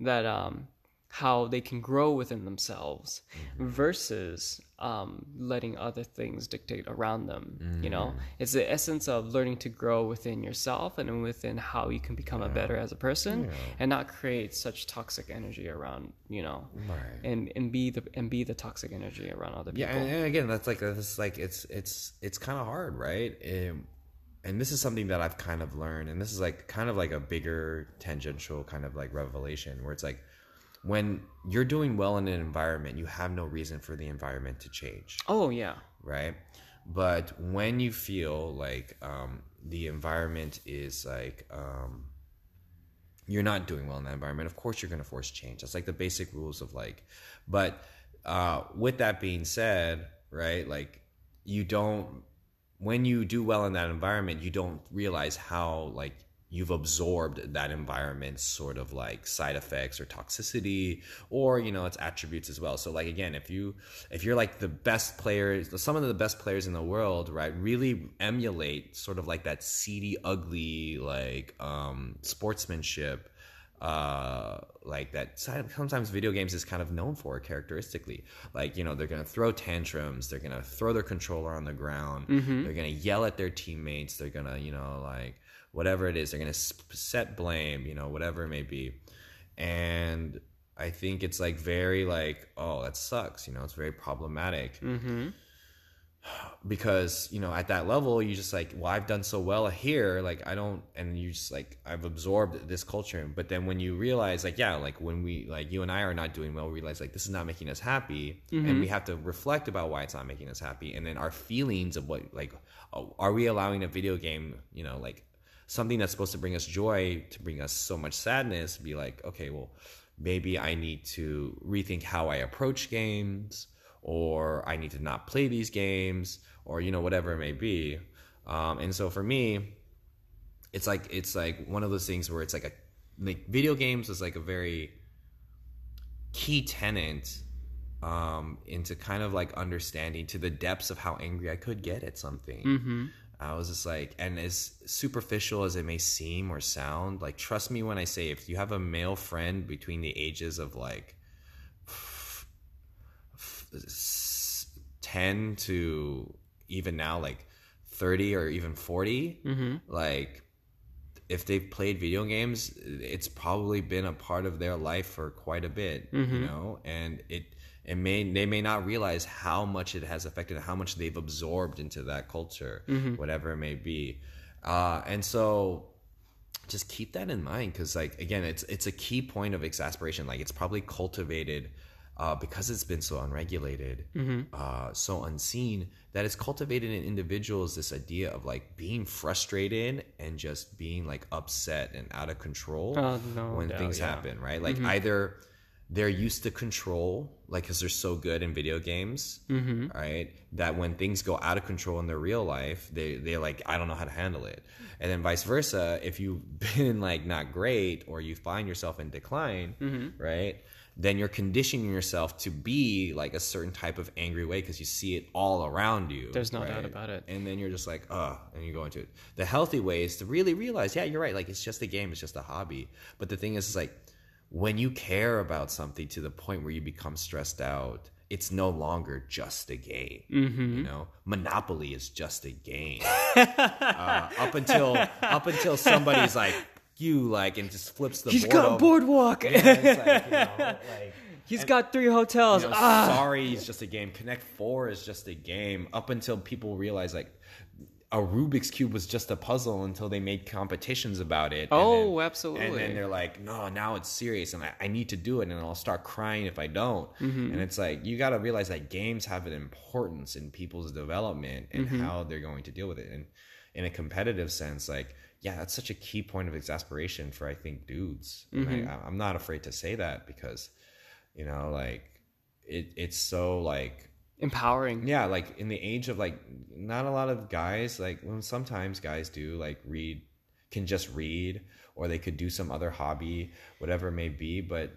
that um, how they can grow within themselves versus um, letting other things dictate around them. You know, it's the essence of learning to grow within yourself and within how you can become a better as a person, and not create such toxic energy around. You know, Right. and and be the and be the toxic energy around other people. Yeah, and, and again, that's like that's like it's it's it's kind of hard, right? Um, and this is something that I've kind of learned, and this is like kind of like a bigger tangential kind of like revelation, where it's like when you're doing well in an environment, you have no reason for the environment to change, oh yeah, right? But when you feel like um, the environment is like um, you're not doing well in that environment, of course you're going to force change. That's like the basic rules of like. But uh, with that being said, right, like you don't when you do well in that environment, you don't realize how like you've absorbed that environment's sort of like side effects or toxicity or you know its attributes as well. So like again if you if you're like the best players some of the best players in the world right really emulate sort of like that seedy ugly like um sportsmanship uh like that sometimes video games is kind of known for characteristically. Like you know they're gonna throw tantrums they're gonna throw their controller on the ground they're gonna yell at their teammates they're gonna you know like whatever it is they're gonna sp- set blame you know whatever it may be. And i think it's like very like oh that sucks you know it's very problematic. Mm-hmm. because you know at that level you just like well i've done so well here like i don't and you just like i've absorbed this culture. But then when you realize like yeah like when we like you and i are not doing well we realize like this is not making us happy. And we have to reflect about why it's not making us happy. And then our feelings of what like oh, are we allowing a video game you know like something that's supposed to bring us joy to bring us so much sadness be like okay well maybe i need to rethink how i approach games or I need to not play these games, or you know whatever it may be. Um, and so for me, it's like it's like one of those things where it's like a like video games is like a very key tenant um, into kind of like understanding to the depths of how angry I could get at something. Mm-hmm. I was just like, and as superficial as it may seem or sound, like, trust me when I say, if you have a male friend between the ages of like 10 to even now like 30 or even 40 Mm-hmm. like if they've played video games it's probably been a part of their life for quite a bit you know and it it may they may not realize how much it has affected how much they've absorbed into that culture whatever it may be. Uh, and so just keep that in mind because like again it's it's a key point of exasperation. Like it's probably cultivated uh, because it's been so unregulated uh, so unseen that it's cultivated in individuals this idea of like being frustrated and just being like upset and out of control Oh, no when doubt, things yeah. happen right? Like either they're used to control like because they're so good in video games mm-hmm. right? That when things go out of control in their real life they they're like i don't know how to handle it. And then vice versa if you've been like not great or you find yourself in decline mm-hmm. right then you're conditioning yourself to be like a certain type of angry way because you see it all around you There's no doubt about it. and then you're just like oh and you go into it. The healthy way is to really realize yeah you're right like it's just a game it's just a hobby. But the thing is, is like when you care about something to the point where you become stressed out it's no longer just a game Mm-hmm. you know monopoly is just a game uh, up until up until somebody's like you like and just flips the He's board got a over. boardwalk. Yeah, it's like, you know, like, He's got three hotels. You know, ah! Sorry, it's just a game. Connect Four is just a game. Up until people realize like a Rubik's cube was just a puzzle until they made competitions about it. and Oh, then- absolutely. And then they're like, no, now it's serious, and I, I need to do it, and I'll start crying if I don't. Mm-hmm. And it's like you got to realize that games have an importance in people's development and Mm-hmm. how they're going to deal with it. And in a competitive sense, like yeah, that's such a key point of exasperation for I think dudes. Mm-hmm. I, I'm not afraid to say that because you know, like it, it's so like Empowering. yeah like in the age of like not a lot of guys like when sometimes guys do like read can just read or they could do some other hobby whatever it may be but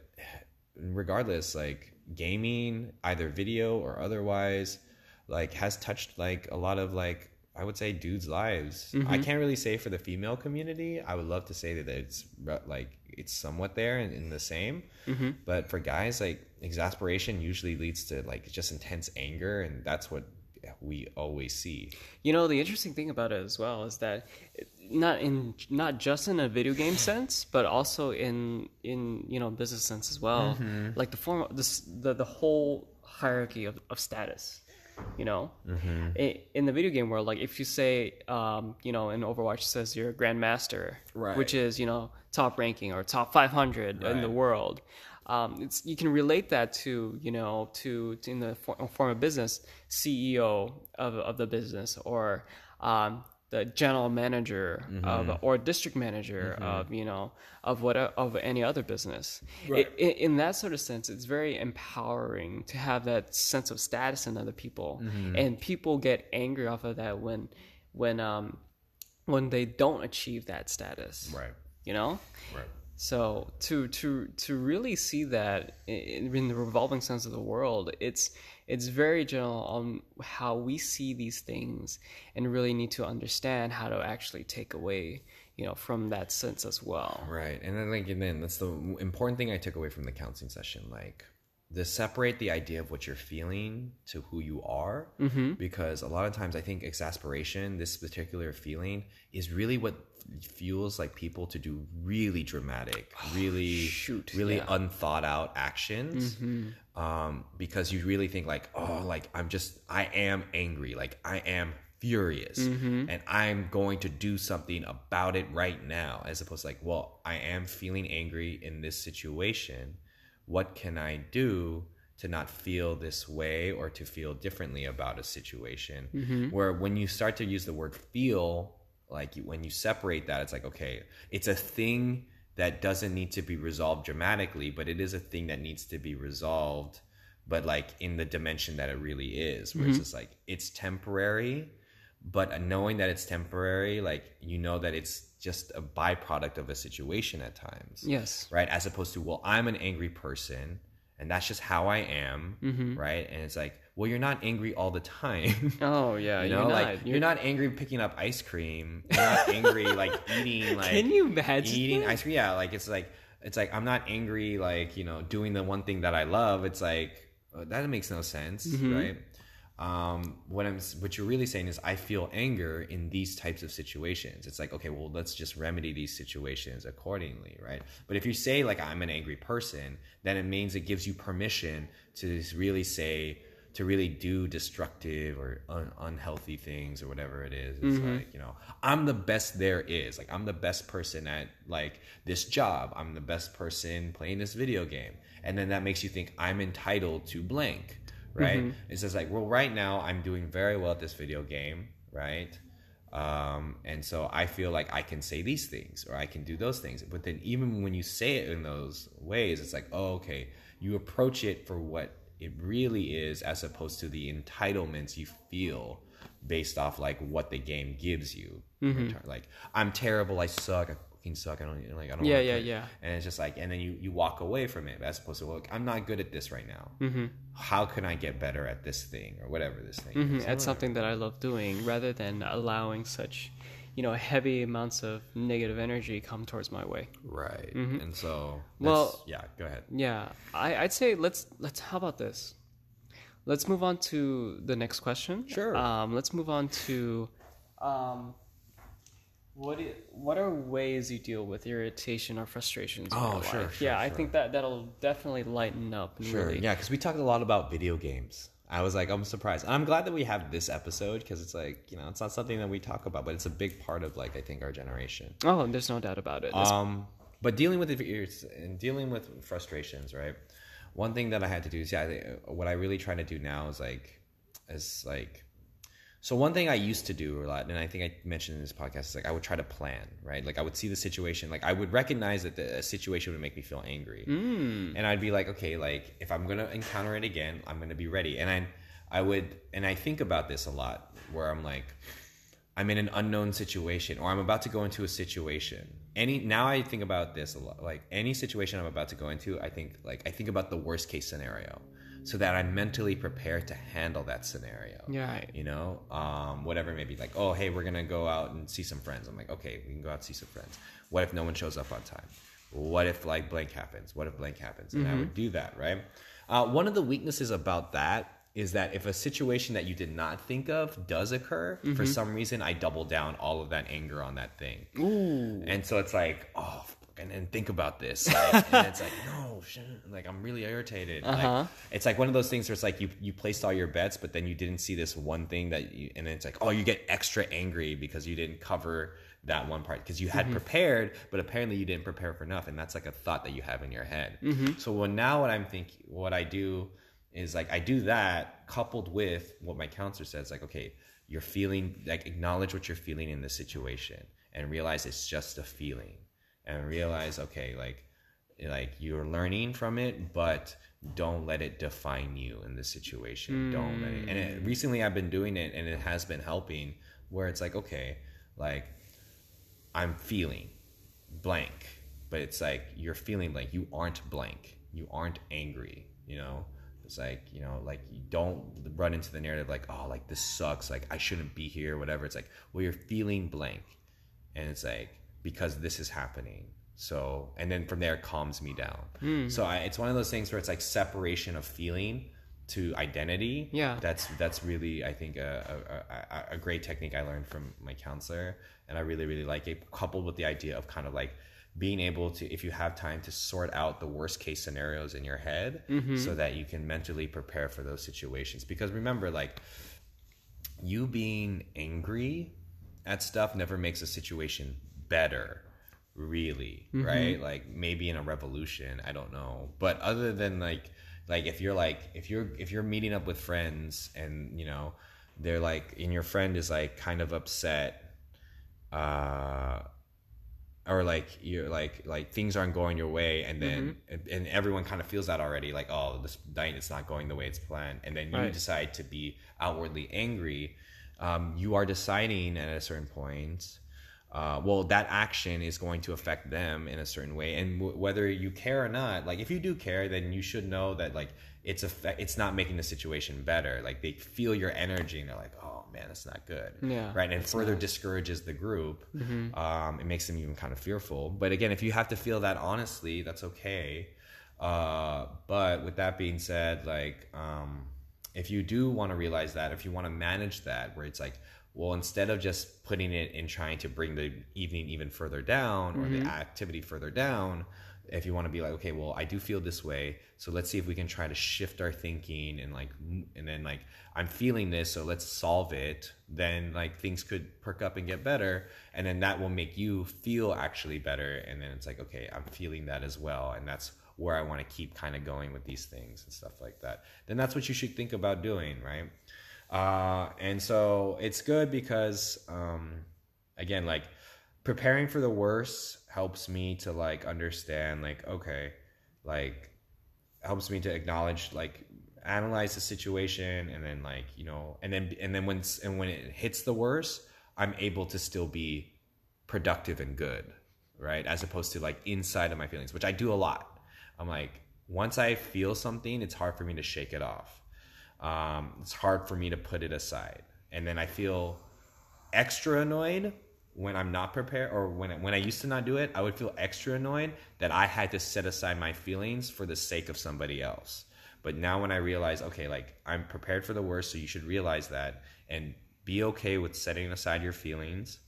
regardless like gaming either video or otherwise like has touched like a lot of like i would say dudes lives. I mm-hmm. can't really say for the female community. I would love to say that it's like it's somewhat there and in the same. Mm-hmm. But for guys like exasperation usually leads to like just intense anger and that's what we always see You know, the interesting thing about it as well is that not in not just in a video game sense, but also in in you know business sense as well. Like the form, this the the whole hierarchy of, of status. You know, I in the video game world, like if you say, um, you know, in Overwatch says you're a grandmaster, Right. which is you know top ranking or top 500 in the world. Um, it's you can relate that to you know to, to in the for, form of business CEO of of the business or um, the general manager of or district manager of you know of what of any other business. Right. I- in, in that sort of sense, it's very empowering to have that sense of status in other people, and people get angry off of that when when um when they don't achieve that status. right You know. right So to to to really see that in, in the revolving sense of the world, it's it's very general on how we see these things, and really need to understand how to actually take away, you know, from that sense as well. Right. And then like and then that's the important thing I took away from the counseling session. Like to separate the idea of what you're feeling to who you are. Mm-hmm. Because a lot of times I think exasperation, this particular feeling, is really what fuels like people to do really dramatic, really shoot, really yeah. unthought out actions. Um, because you really think like, oh, like I'm just I am angry, like I am furious and I'm going to do something about it right now, as opposed to like, well, I am feeling angry in this situation. What can I do to not feel this way or to feel differently about a situation? Mm-hmm. Where when you start to use the word feel, like you, when you separate that, it's like, okay, it's a thing that doesn't need to be resolved dramatically, but it is a thing that needs to be resolved, but like in the dimension that it really is, where it's mm-hmm. just like it's temporary, but uh, knowing that it's temporary, like you know that it's just a byproduct of a situation at times, Yes. right? As opposed to, well, I'm an angry person and that's just how I am, right? And it's like, well, you're not angry all the time. Oh yeah, You you're know, not. like you're, not angry picking up ice cream. You're not angry like eating like Can you imagine? eating that? ice cream. Yeah, like it's like it's like I'm not angry like you know doing the one thing that I love. It's like uh, that makes no sense, Mm-hmm. right? Um, what I'm what you're really saying is I feel anger in these types of situations. It's like okay, well let's just remedy these situations accordingly, right? But if you say like I'm an angry person, then it means it gives you permission to really say to really do destructive or un- unhealthy things or whatever it is. It's like, you know, I'm the best there is. Like, I'm the best person at like this job. I'm the best person playing this video game. And then that makes you think I'm entitled to blank, right? It's just like, well, right now I'm doing very well at this video game, right? Um, and so I feel like I can say these things or I can do those things. But then even when you say it in those ways, it's like, oh, okay, you approach it for what it really is as opposed to the entitlements you feel based off like what the game gives you. Mm-hmm. Like I'm terrible, I suck, I fucking suck, I don't like I don't Yeah, yeah, play. yeah. And it's just like and then you you walk away from it as opposed to look, I'm not good at this right now. Mm-hmm. How can I get better at this thing or whatever this thing Mhm, is? That's something that I love doing, rather than allowing such, you know, heavy amounts of negative energy come towards my way. Right. And so Mm-hmm. Well- yeah, go ahead. Yeah, I, I'd say let's let's. How about this? Let's move on to the next question. Sure. Um, let's move on to, um, What i- what are ways you deal with irritation or frustrations? Oh, sure, sure, yeah, I think that that'll definitely lighten up. Sure. Really, Yeah, because we talked a lot about video games. I was like, I'm surprised. And I'm glad that we have this episode because it's like, you know, it's not something that we talk about, but it's a big part of like I think our generation. Oh, there's no doubt about it. Um, but dealing with it and dealing with frustrations, right? One thing that I had to do is, yeah, I think, what I really try to do now is like, is like, so one thing I used to do a lot, and I think I mentioned in this podcast, is like I would try to plan, right? Like I would see the situation, like I would recognize that the a situation would make me feel angry, Mm. and I'd be like, okay, like if I'm gonna encounter it again, I'm gonna be ready, and I, I would, and I think about this a lot, where I'm like, I'm in an unknown situation or I'm about to go into a situation. Any now I think about this a lot. Like any situation I'm about to go into, I think like I think about the worst case scenario so that I'm mentally prepared to handle that scenario. Yeah. You know, um, whatever it may be like, oh, hey, we're going to go out and see some friends. I'm like, okay, we can go out and see some friends. What if no one shows up on time? What if like blank happens? What if blank happens? And I would do that, right? Uh, one of the weaknesses about that is that if a situation that you did not think of does occur, for some reason, I double down all of that anger on that thing. Ooh. And so it's like, oh, and then think about this. Like, and it's like, no, shit. Like, I'm really irritated. Uh-huh. Like, it's like one of those things where it's like you, you placed all your bets, but then you didn't see this one thing that you, and then it's like, oh, you get extra angry because you didn't cover that one part because you had prepared, but apparently you didn't prepare for enough. And that's like a thought that you have in your head. So when now what I'm thinking, what I do is like, I do that coupled with what my counselor says, like, okay, you're feeling, like, acknowledge what you're feeling in this situation and realize it's just a feeling and realize okay like like you're learning from it but don't let it define you in this situation. Don't let it and it, hmm. recently i've been doing it and it has been helping where it's like okay like i'm feeling blank but it's like you're feeling like you aren't blank. You aren't angry you know? It's like you know like you don't run into the narrative like oh like this sucks. Like i shouldn't be here whatever. It's like well you're feeling blank. And it's like because this is happening. So and then from there it calms me down. Hmm. So I, it's one of those things where it's like separation of feeling to identity. Yeah. that's that's really i think a, a, a, a great technique i learned from my counselor and i really really like it coupled with the idea of kind of like being able to if you have time to sort out the worst case scenarios in your head mm-hmm. so that you can mentally prepare for those situations. Because remember like you being angry at stuff never makes a situation better really right? Like maybe in a revolution i don't know. But other than like like if you're like if you're if you're meeting up with friends and you know they're like and your friend is like kind of upset uh or like you're like like things aren't going your way and then and, and everyone kind of feels that already like oh this night it's not going the way it's planned and then you Right. decide to be outwardly angry um, you are deciding at a certain point uh, well that action is going to affect them in a certain way. And w- whether you care or not like if you do care then you should know that like it's a it's not making the situation better. Like they feel your energy and they're like oh man that's not good. Yeah, right? And it further discourages the group. Um, it makes them even kind of fearful. But again if you have to feel that honestly that's okay. Uh, but with that being said like um, if you do want to realize that if you want to manage that where it's like well instead of just putting it in trying to bring the evening even further down or the mm-hmm. activity further down if you want to be like okay well i do feel this way so let's see if we can try to shift our thinking and like and then like i'm feeling this so let's solve it then like things could perk up and get better and then that will make you feel actually better and then it's like okay i'm feeling that as well and that's where i want to keep kind of going with these things and stuff like that. Then that's what you should think about doing right uh, and so it's good because um, again like preparing for the worst helps me to like understand like okay like helps me to acknowledge like analyze the situation and then like you know and then and then when and when it hits the worst i'm able to still be productive and good right? As opposed to like inside of my feelings which i do a lot. I'm like once i feel something it's hard for me to shake it off um, it's hard for me to put it aside and then i feel extra annoyed when I'm not prepared or when when I used to not do it, I would feel extra annoyed that I had to set aside my feelings for the sake of somebody else. But now when I realize, okay, like I'm prepared for the worst, so you should realize that and be okay with setting aside your feelings.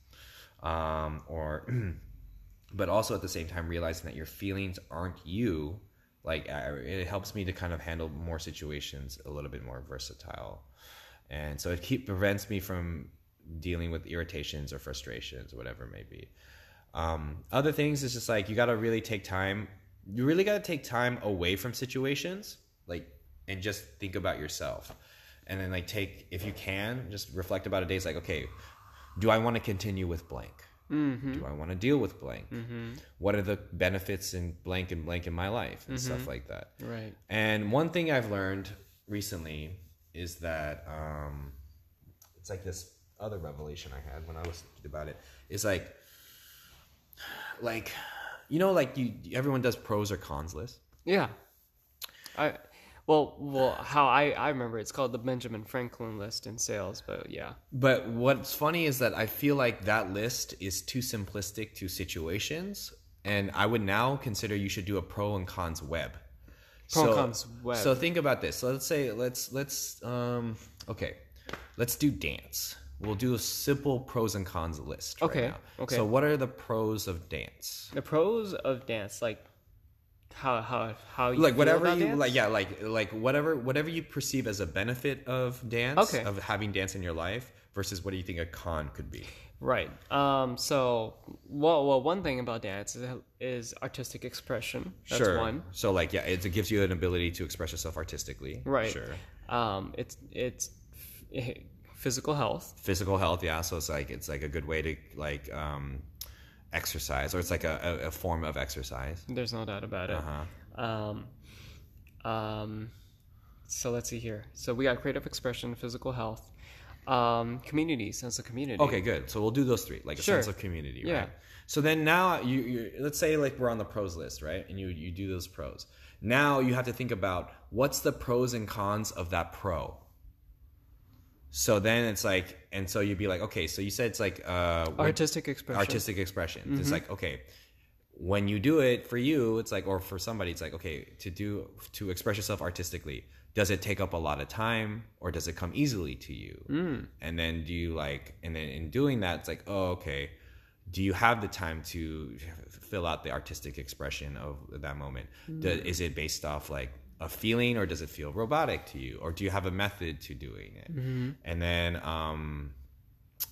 um, or but also at the same time realizing that your feelings aren't you like it helps me to kind of handle more situations a little bit more versatile. And so it keep prevents me from dealing with irritations or frustrations or whatever it may be. Um, other things is just like you got to really take time you really got to take time away from situations like and just think about yourself. And then like take if you can just reflect about a day it's like okay do i want to continue with blank Mm-hmm. do i want to deal with blank mm-hmm. what are the benefits in blank and blank in my life and stuff mm-hmm. like that Right. and one thing I've learned recently is that um, it's like this other revelation I had when I was thinking about it is like, like, you know, like you everyone does pros or cons list. Yeah. I well well how I I remember it's called the Benjamin Franklin list in sales, but yeah. But what's funny is that I feel like that list is too simplistic to situations, and I would now consider you should do a pro and cons web. Pro and cons web. So think about this. So let's say let's let's um okay, let's do dance. We'll do a simple pros and cons list. Right Okay, Now. okay. So what are the pros of dance? The pros of dance, like how how how you Like whatever you dance? like, yeah, like like whatever whatever you perceive as a benefit of dance, Okay. of having dance in your life, versus what do you think a con could be? Right. Um. So, well, well, one thing about dance is, is artistic expression. That's sure. one. So like yeah, it, it gives you an ability to express yourself artistically. Right. Sure. Um. It's it's f- physical health. Physical health, yeah. So it's like it's like a good way to like um exercise, or it's like a, a, a form of exercise. There's no doubt about it. Uh-huh. Um. Um. So let's see here. So we got creative expression, physical health, um, community, sense of community. Okay, good. So we'll do those three, like a sense of community, Yeah. right? So then now you, you let's say like we're on the pros list, right? And you you do those pros. Now you have to think about what's the pros and cons of that pro. So then it's like, and so you'd be like, okay, so you said it's like uh, what- Artistic expression. artistic expression. Mm-hmm. It's like okay, when you do it for you, it's like, or for somebody, it's like okay, to do to express yourself artistically. Does it take up a lot of time, or does it come easily to you? Mm. And then do you like, and then in doing that, it's like, oh, okay. Do you have the time to fill out the artistic expression of that moment? Do, Mm. is it based off like a feeling, or does it feel robotic to you, or do you have a method to doing it? Mm-hmm. And then, um,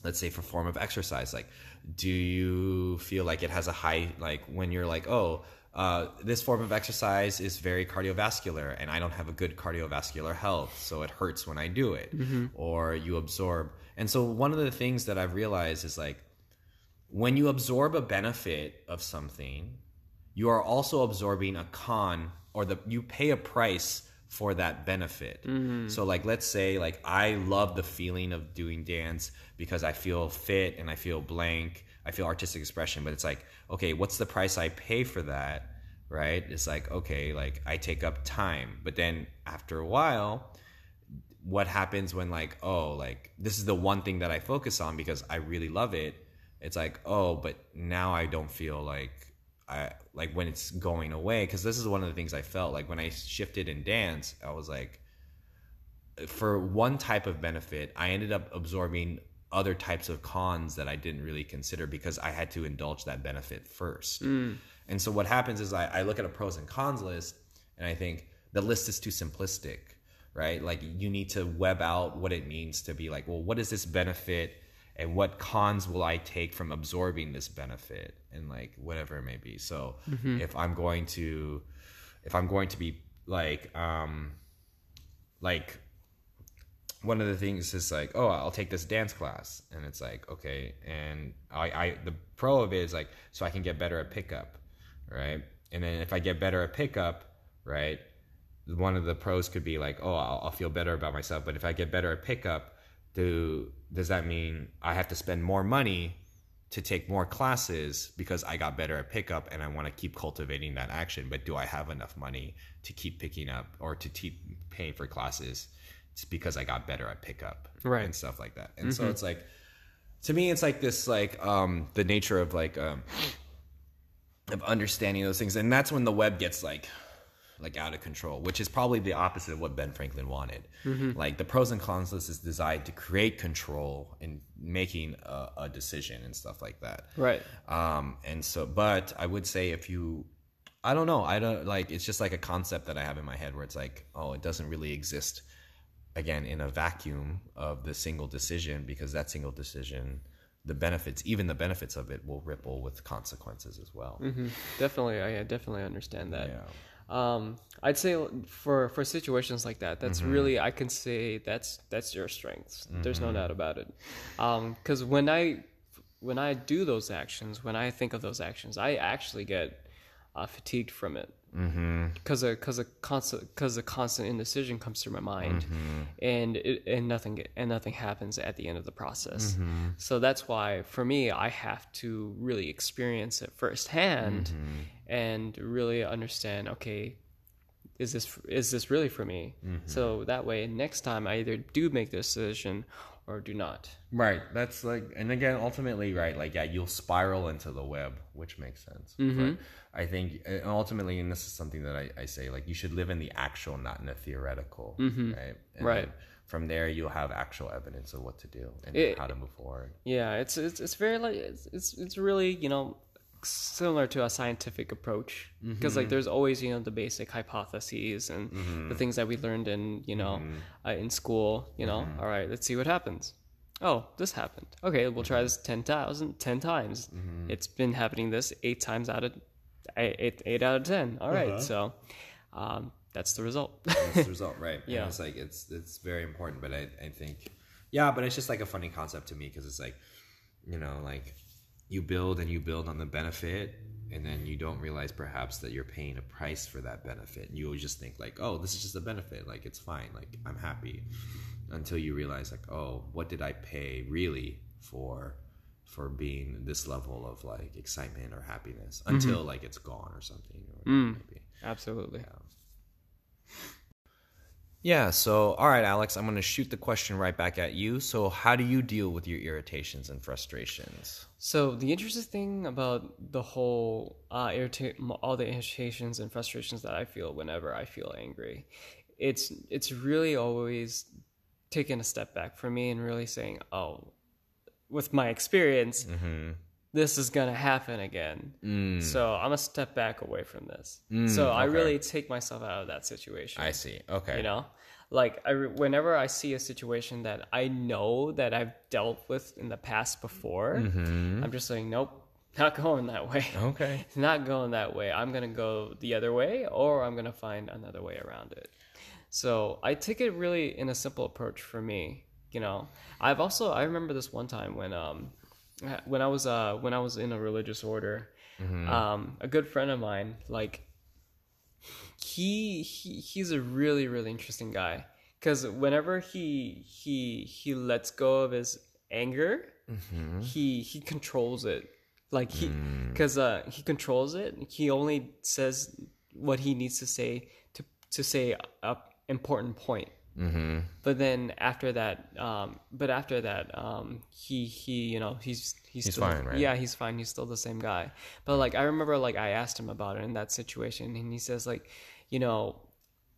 let's say for form of exercise like do you feel like it has a high like when you're like oh uh, this form of exercise is very cardiovascular and i don't have a good cardiovascular health so it hurts when i do it or you absorb and so one of the things that i've realized is like when you absorb a benefit of something you are also absorbing a con or the you pay a price for that benefit. Mm-hmm. So like let's say like I love the feeling of doing dance because I feel fit and I feel blank. I feel artistic expression, but it's like, okay, what's the price I pay for that? Right? It's like, okay, like I take up time. But then after a while, what happens when like, oh, like this is the one thing that I focus on because I really love it. It's like, oh, but now I don't feel like I like when it's going away because this is one of the things I felt like when I shifted in dance. I was like, for one type of benefit, I ended up absorbing other types of cons that I didn't really consider because I had to indulge that benefit first. Hmm. And so what happens is I, I look at a pros and cons list and I think the list is too simplistic, right? Like you need to web out what it means to be like, well, what is this benefit? And what cons will I take from absorbing this benefit and like whatever it may be. So if I'm going to if I'm going to be like um like one of the things is like, oh, I'll take this dance class, and it's like, okay, and I, I the pro of it is like, so I can get better at pickup, right? And then if I get better at pickup, right, one of the pros could be like, oh, I'll, I'll feel better about myself. But if I get better at pickup, do does that mean I have to spend more money to take more classes because I got better at pickup and I want to keep cultivating that action? But do I have enough money to keep picking up or to keep paying for classes? It's because I got better at pickup, Right. and stuff like that. And so it's like, to me, it's like this, like um, the nature of like um, of understanding those things, and that's when the web gets like like out of control, which is probably the opposite of what Ben Franklin wanted. Mm-hmm. Like the pros and cons list is designed to create control in making a, a decision and stuff like that. Right. Um, and so, but I would say if you, I don't know, I don't like, it's just like a concept that I have in my head where it's like, oh, it doesn't really exist again in a vacuum of the single decision because that single decision, the benefits, even the benefits of it will ripple with consequences as well. hmm Definitely, I I definitely understand that. Yeah. Um, I'd say for for situations like that, that's Mm-hmm. really I can say that's that's your strengths. There's Mm-hmm. no doubt about it. Because when I when I do those actions, when I think of those actions, I actually get uh, fatigued from it. Because mm-hmm. because a constant because a constant indecision comes through my mind, Mm-hmm. and it, and nothing and nothing happens at the end of the process. Mm-hmm. So that's why for me, I have to really experience it firsthand Mm-hmm. and really understand. Okay, is this is this really for me? Mm-hmm. So that way, next time I either do make this decision or do not. Right. That's like, and again, ultimately, right? Like, yeah, you'll spiral into the web, which makes sense. But I think ultimately, and this is something that I, I say, like, you should live in the actual, not in the theoretical, mm-hmm. right? And Right. From there, you'll have actual evidence of what to do and It- how to move forward. Yeah, it's it's it's very like it's it's, it's really you know similar to a scientific approach mm-hmm. because like there's always you know the basic hypotheses and mm-hmm. the things that we learned in you know uh, in school. You know, All right, let's see what happens. Oh, this happened. Okay, we'll try this 10,000, 10 times. It's been happening this eight times out of eight, eight, out of ten. All right, so um, that's the result. That's the result, right? Yeah. And it's like it's it's very important, but I I think yeah, but it's just like a funny concept to me because it's like you know like you build and you build on the benefit and then you don't realize perhaps that you're paying a price for that benefit and you just think like oh this is just a benefit like it's fine like i'm happy until you realize like oh what did i pay really for for being this level of like excitement or happiness until like it's gone or something or whatever it may be. Absolutely. Yeah, so all right, Alex, I'm going to shoot the question right back at you. So, how do you deal with your irritations and frustrations? So the interesting thing about the whole uh, irritate all the irritations and frustrations that I feel whenever I feel angry, it's it's really always taking a step back for me and really saying, oh, with my experience, mm-hmm. this is gonna happen again. Mm. So I'm gonna step back away from this. Mm, so I okay. really take myself out of that situation I see. Okay. you know like I, whenever i see a situation that i know that i've dealt with in the past before mm-hmm. i'm just saying nope not going that way Okay. it's not going that way i'm gonna go the other way or i'm gonna find another way around it so i take it really in a simple approach for me you know. I've also i remember this one time when um when i was uh when i was in a religious order um a good friend of mine like he, he he's a really really interesting guy. Because whenever he he he lets go of his anger he he controls it. Like he because uh he controls it. He only says what he needs to say to to say a important point Mm-hmm. but then after that um but after that um he he you know he's he's, He's still, fine, right? yeah he's fine he's still the same guy but like i remember like i asked him about it in that situation and he says like you know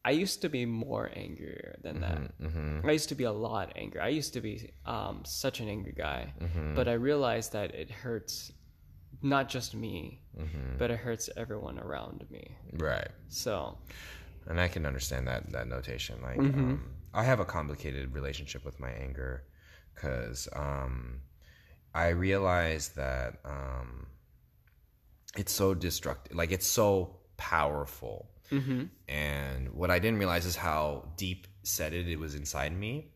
i used to be more angrier than that Mm-hmm. i used to be a lot angry i used to be um such an angry guy Mm-hmm. but i realized that it hurts not just me Mm-hmm. but it hurts everyone around me Right. so And I can understand that that notation. Like, um, I have a complicated relationship with my anger because um, I realize that um, it's so destructive. Like, it's so powerful. And what I didn't realize is how deep setted it was inside me.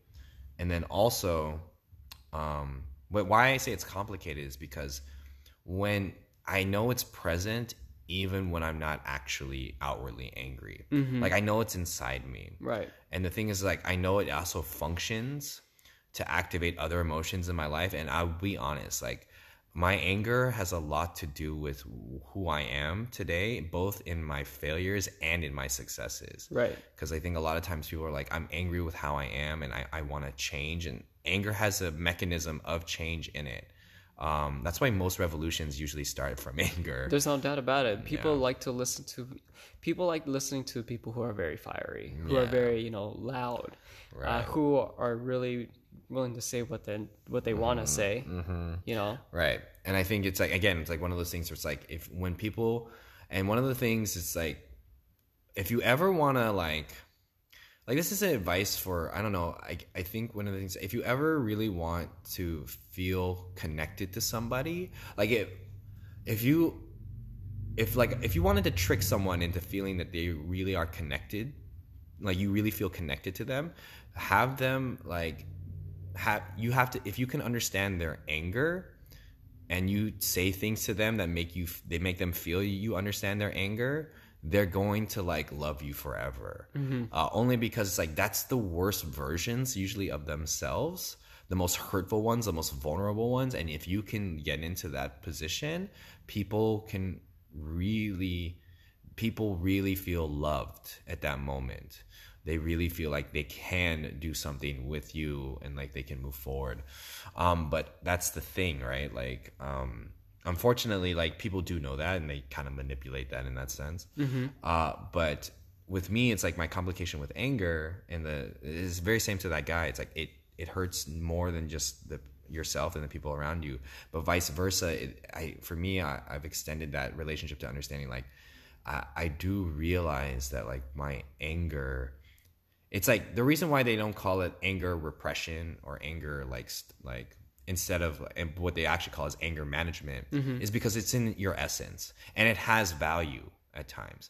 And then also, um, why I say it's complicated is because when I know it's present, even when I'm not actually outwardly angry, mm-hmm. like I know it's inside me. right And the thing is, like, I know it also functions to activate other emotions in my life. And I'll be honest, like, my anger has a lot to do with who I am today, both in my failures and in my successes right because I think a lot of times people are like, I'm angry with how I am and I, I want to change. And anger has a mechanism of change in it. Um, that's why most revolutions usually start from anger. There's no doubt about it. People like to listen to people like listening to people who are very fiery, who are very you know loud, uh, who are really willing to say what they what they want to Mm-hmm. say. You know, Right. And I think it's like again, it's like one of those things where it's like if when people and one of the things is like if you ever want to like like this is advice for I don't know, I I think one of the things if you ever really want to feel connected to somebody, like if if you if like if you wanted to trick someone into feeling that they really are connected, like you really feel connected to them, have them like have you have to if you can understand their anger and you say things to them that make you they make them feel you understand their anger they're going to like love you forever. Uh, only because it's like that's the worst versions usually of themselves the most hurtful ones the most vulnerable ones. And if you can get into that position people can really people really feel loved at that moment. They really feel like they can do something with you and like they can move forward. Um but that's the thing right? Like um unfortunately like people do know that and they kind of manipulate that in that sense. Uh but with me it's like my complication with anger and the is very same to that guy. It's like it it hurts more than just the yourself and the people around you. But vice versa it, i for me I, i've extended that relationship to understanding like I, I do realize that like my anger it's like the reason why they don't call it anger repression or anger like like instead of what they actually call is anger management is because it's in your essence and it has value at times.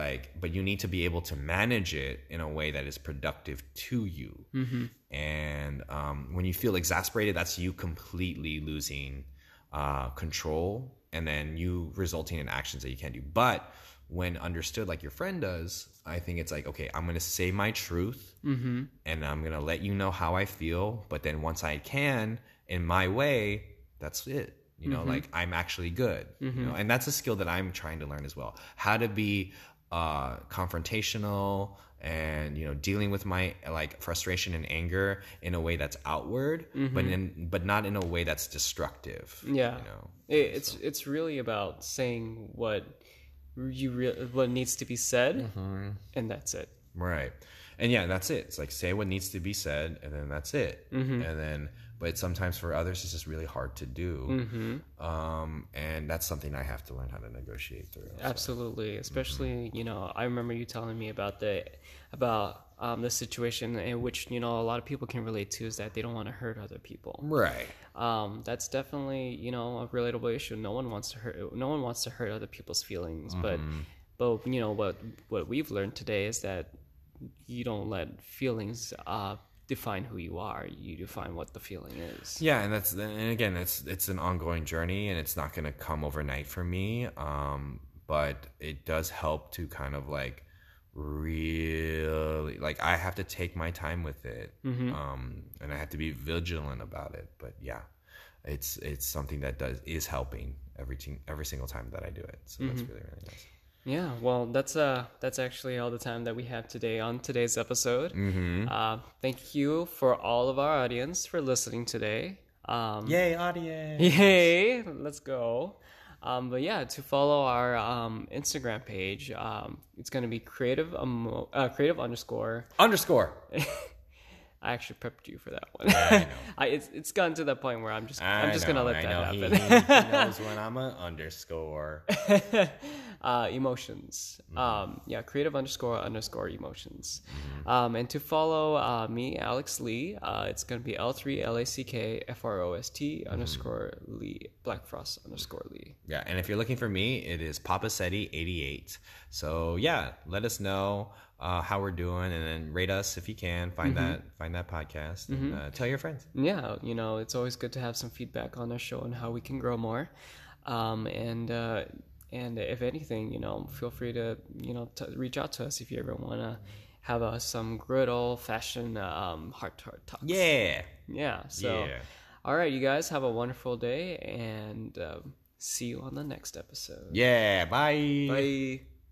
Like but you need to be able to manage it in a way that is productive to you. And um, when you feel exasperated that's you completely losing uh, control and then you resulting in actions that you can't do. But when understood like your friend does i think it's like okay i'm gonna say my truth and i'm gonna let you know how i feel but then once i can in my way that's it you know like i'm actually good you know and that's a skill that i'm trying to learn as well how to be uh confrontational and you know dealing with my like frustration and anger in a way that's outward but in but not in a way that's destructive yeah, you know It- it's it's really about saying what you re- what needs to be said, Mm-hmm. and that's it. Right. And yeah, that's it. It's like say what needs to be said, and then that's it. And then, but sometimes for others, it's just really hard to do. Um, and that's something I have to learn how to negotiate through. So. Absolutely, especially you know, I remember you telling me about the about um, the situation in which you know a lot of people can relate to is that they don't want to hurt other people. Right. Um, that's definitely you know a relatable issue. No one wants to hurt. No one wants to hurt other people's feelings, but but you know what what we've learned today is that you don't let feelings uh, define who you are. You define what the feeling is. Yeah, and that's and again, it's it's an ongoing journey, and it's not going to come overnight for me. Um, but it does help to kind of like really like I have to take my time with it, um, and I have to be vigilant about it. But yeah, it's it's something that does is helping every every single time that I do it. So that's really really nice. Yeah, well, that's uh, that's actually all the time that we have today on today's episode. Mm-hmm. Uh, thank you for all of our audience for listening today. Um, Yay, audience! Yay! Let's go. Um, but yeah, to follow our um, Instagram page, um, it's going to be creative emo- uh, creative underscore. Underscore. I actually prepped you for that one. I I it's it's gotten to that point where I'm just I'm just gonna let that happen. He, knows when I'm an underscore. Uh, emotions. Um, yeah, creative underscore underscore emotions. Mm-hmm. Um, and to follow uh, me, Alex Lee, uh, it's going to be L3 L A C K F R O S T Mm-hmm. underscore Lee, Black Frost underscore Lee. Yeah, and if you're looking for me, it is Papa Seti 88. So yeah, let us know uh, how we're doing, and then rate us if you can. Find that find that podcast, and uh, tell your friends. Yeah, you know, it's always good to have some feedback on our show and how we can grow more. Um, and uh, and if anything, you know, feel free to you know to reach out to us if you ever want to have uh, some good old fashioned um, heart to heart talks. Yeah, Yeah. So, Yeah. all right, you guys have a wonderful day and um, see you on the next episode. yeah. Bye. Bye.